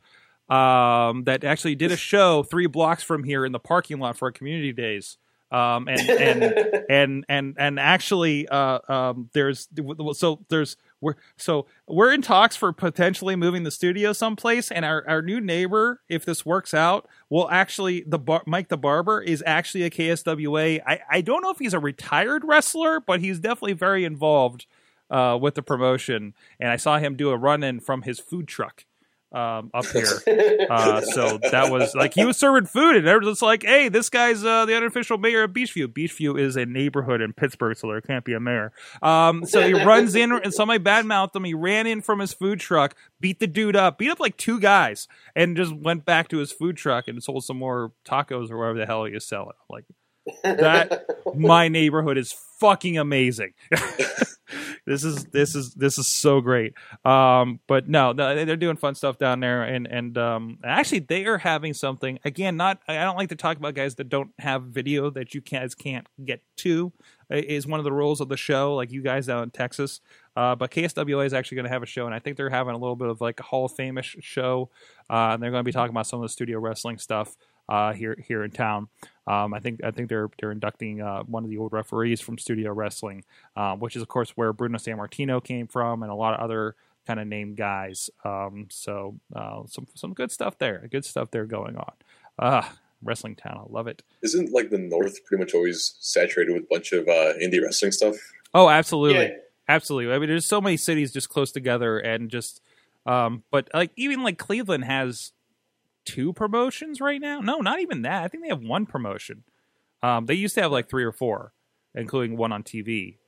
um, that actually did a show three blocks from here in the parking lot for our community days. Um, and, and, and, and, and actually, uh, um, there's, so there's, we're, so we're in talks for potentially moving the studio someplace and our, our new neighbor, if this works out, will actually, the bar, Mike the Barber is actually a KSWA. I, I don't know if he's a retired wrestler, but he's definitely very involved, uh, with the promotion. And I saw him do a run in from his food truck um, up here. Uh, so that was like he was serving food, and everyone's like, "Hey, this guy's uh, the unofficial mayor of Beechview. Beechview is a neighborhood in Pittsburgh, so there can't be a mayor." Um, so he runs in, and somebody badmouthed him. He ran in from his food truck, beat the dude up, beat up like two guys, and just went back to his food truck and sold some more tacos or whatever the hell he was selling. I'm like that, my neighborhood is fucking amazing. This is this is this is so great. Um, but no, they're doing fun stuff down there, and and um, actually they are having something again. Not I don't like to talk about guys that don't have video that you guys can't get to. Is one of the rules of the show, like you guys down in Texas. Uh, but KSWA is actually going to have a show, and I think they're having a little bit of like a Hall of Fame-ish show. Uh, and they're going to be talking about some of the studio wrestling stuff uh, here here in town. Um, I think I think they're they're inducting uh, one of the old referees from Studio Wrestling, uh, which is of course where Bruno Sammartino came from, and a lot of other kind of named guys. Um, so uh, some some good stuff there, good stuff there going on. Uh, wrestling town, I love it. Isn't like the North pretty much always saturated with a bunch of uh, indie wrestling stuff? Oh, absolutely, yeah. absolutely. I mean, there's so many cities just close together, and just um, but like even like Cleveland has two promotions right now. No, not even that. I think they have one promotion. Um, they used to have like three or four, including one on TV.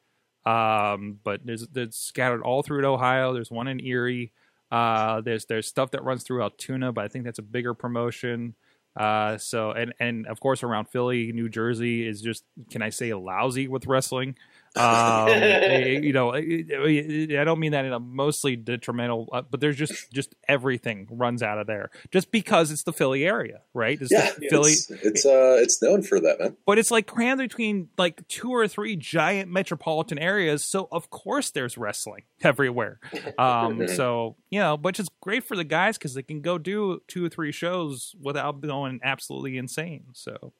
Um, but there's there's scattered all through Ohio. There's one in Erie. Uh, there's there's stuff that runs through Altoona, but I think that's a bigger promotion. Uh, so and and of course around Philly, New Jersey is just can I say lousy with wrestling. Um, eh, you know, eh, eh, I don't mean that in a mostly detrimental, uh, but there's just just everything runs out of there just because it's the Philly area, right? It's Yeah, Philly, It's, it's uh, it's known for that, man. but it's like crammed between like two or three giant metropolitan areas. So of course there's wrestling everywhere. Um, so you know, which is great for the guys because they can go do two or three shows without going absolutely insane. So.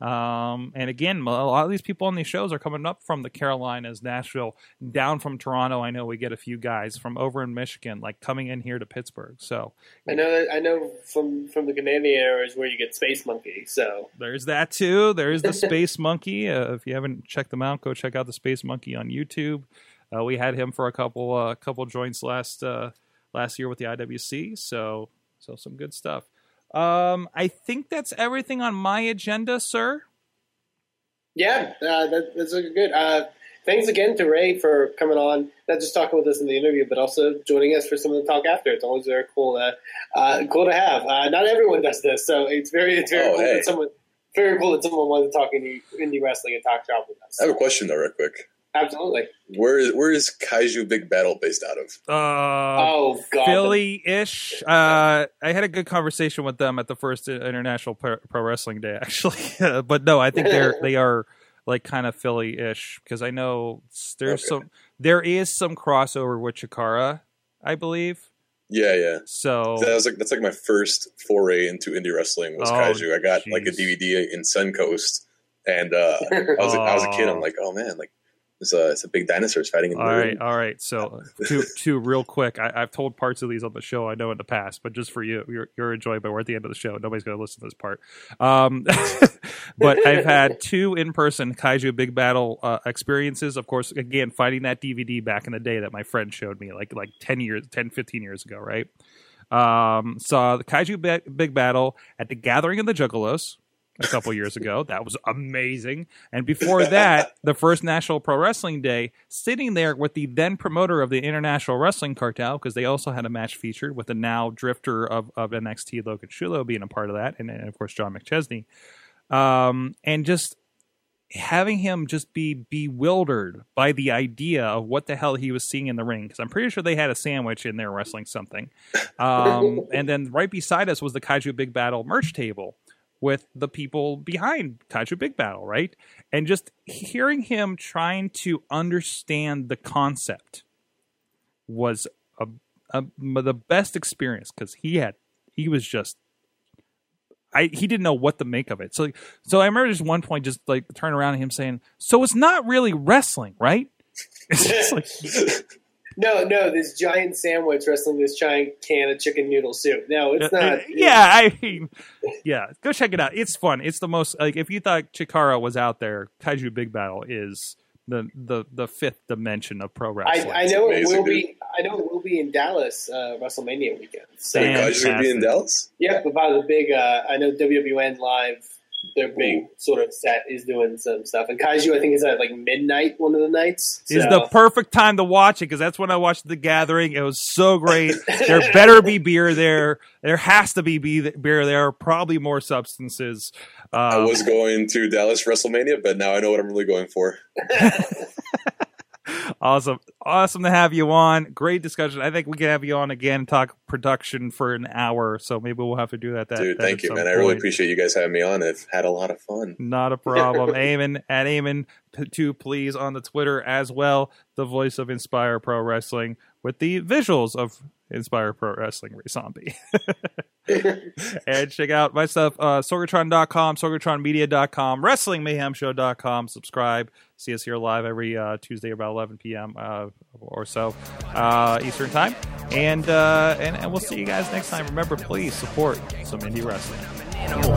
Um, and again, a lot of these people on these shows are coming up from the Carolinas, Nashville, down from Toronto. I know we get a few guys from over in Michigan, like coming in here to Pittsburgh. So I know that I know from from the Canadian areas where you get Space Monkey. So There's that too. There's the Space Monkey. Uh, if you haven't checked them out, go check out the Space Monkey on YouTube. Uh, we had him for a couple uh, couple joints last uh, last year with the IWC. So so some good stuff. Um, I think that's everything on my agenda, sir. yeah, uh, that, that's looking good. Uh, thanks again to Ray for coming on, not just talking with us in the interview, but also joining us for some of the talk after. It's always very cool. Uh, uh, cool to have. Uh, not everyone does this, so it's very it's very Oh, cool hey. that someone very cool that someone wanted to talk indie indie wrestling and talk shop with us. I have a question though, real quick. Absolutely. Where is where is Kaiju Big Battle based out of? Uh, oh God, Philly-ish. Uh, I had a good conversation with them at the first International Pro, Pro Wrestling Day, actually. but no, I think they're they are like kind of Philly-ish because I know there's Okay. some there is some crossover with Chikara, I believe. Yeah, yeah. So That was like that's like my first foray into indie wrestling was Oh, Kaiju. I got like a. DVD in Suncoast, and uh, I was I was a kid. I'm like, oh man, like it's a it's a big dinosaurs fighting in the all right, all right. So two two real quick. I, I've told parts of these on the show. I know in the past, but just for you, you're, enjoying. But we're at the end of the show. Nobody's going to listen to this part. Um, but I've had two in person Kaiju Big Battle uh, experiences. Of course, again, finding that DVD back in the day that my friend showed me, like like 10 years, 10, 15 years ago, right? Um, saw the Kaiju Big Battle at the Gathering of the Juggalos a couple years ago. That was amazing. And before that, the first National Pro Wrestling Day, sitting there with the then promoter of the International Wrestling Cartel, because they also had a match featured with the now drifter of, of NXT, Logan Shulo, being a part of that, and, and of course, John McChesney. Um, and just having him just be bewildered by the idea of what the hell he was seeing in the ring because I'm pretty sure they had a sandwich in there wrestling something. Um, and then right beside us was the Kaiju Big Battle merch table with the people behind Kaiju Big Battle, right? And just hearing him trying to understand the concept was a, a, the best experience because he had he was just I he didn't know what to make of it. So so I remember just one point just like turn around and him saying, "So it's not really wrestling, right?" It's like no, no, this giant sandwich wrestling this giant can of chicken noodle soup. No, it's Uh, not. yeah, I mean, yeah, go check it out. It's fun. It's the most like if you thought Chikara was out there, Kaiju Big Battle is the the the fifth dimension of pro wrestling. I, I know it will be. I know it will be in Dallas uh, WrestleMania weekend. So Kaiju gonna be in Dallas. yeah, but by the big. Uh, I know WWN live. Their big sort of set is doing some stuff, and Kaiju I think is at like midnight one of the nights. is the perfect time to watch it because that's when I watched the gathering. It was so great. there better be beer there. There has to be be- beer there. Probably more substances. I Um, was going to Dallas WrestleMania, but now I know what I'm really going for. Awesome. Awesome to have you on. Great discussion. I think we can have you on again and talk production for an hour. So maybe we'll have to do that. that Dude, that thank you, man. I really appreciate you guys having me on. I've had a lot of fun. Not a problem. Eamon at Eamon to please on the Twitter as well. The voice of Inspire Pro Wrestling with the visuals of Inspire Pro Wrestling Zombie. and check out my stuff, uh, Sorgatron.com, SorgatronMedia.com, WrestlingMayhemShow.com. Subscribe. See us here live every uh, Tuesday about 11 p.m. Uh, or so uh, Eastern Time. And, uh, and and we'll see you guys next time. Remember, please support some indie wrestling. Animal,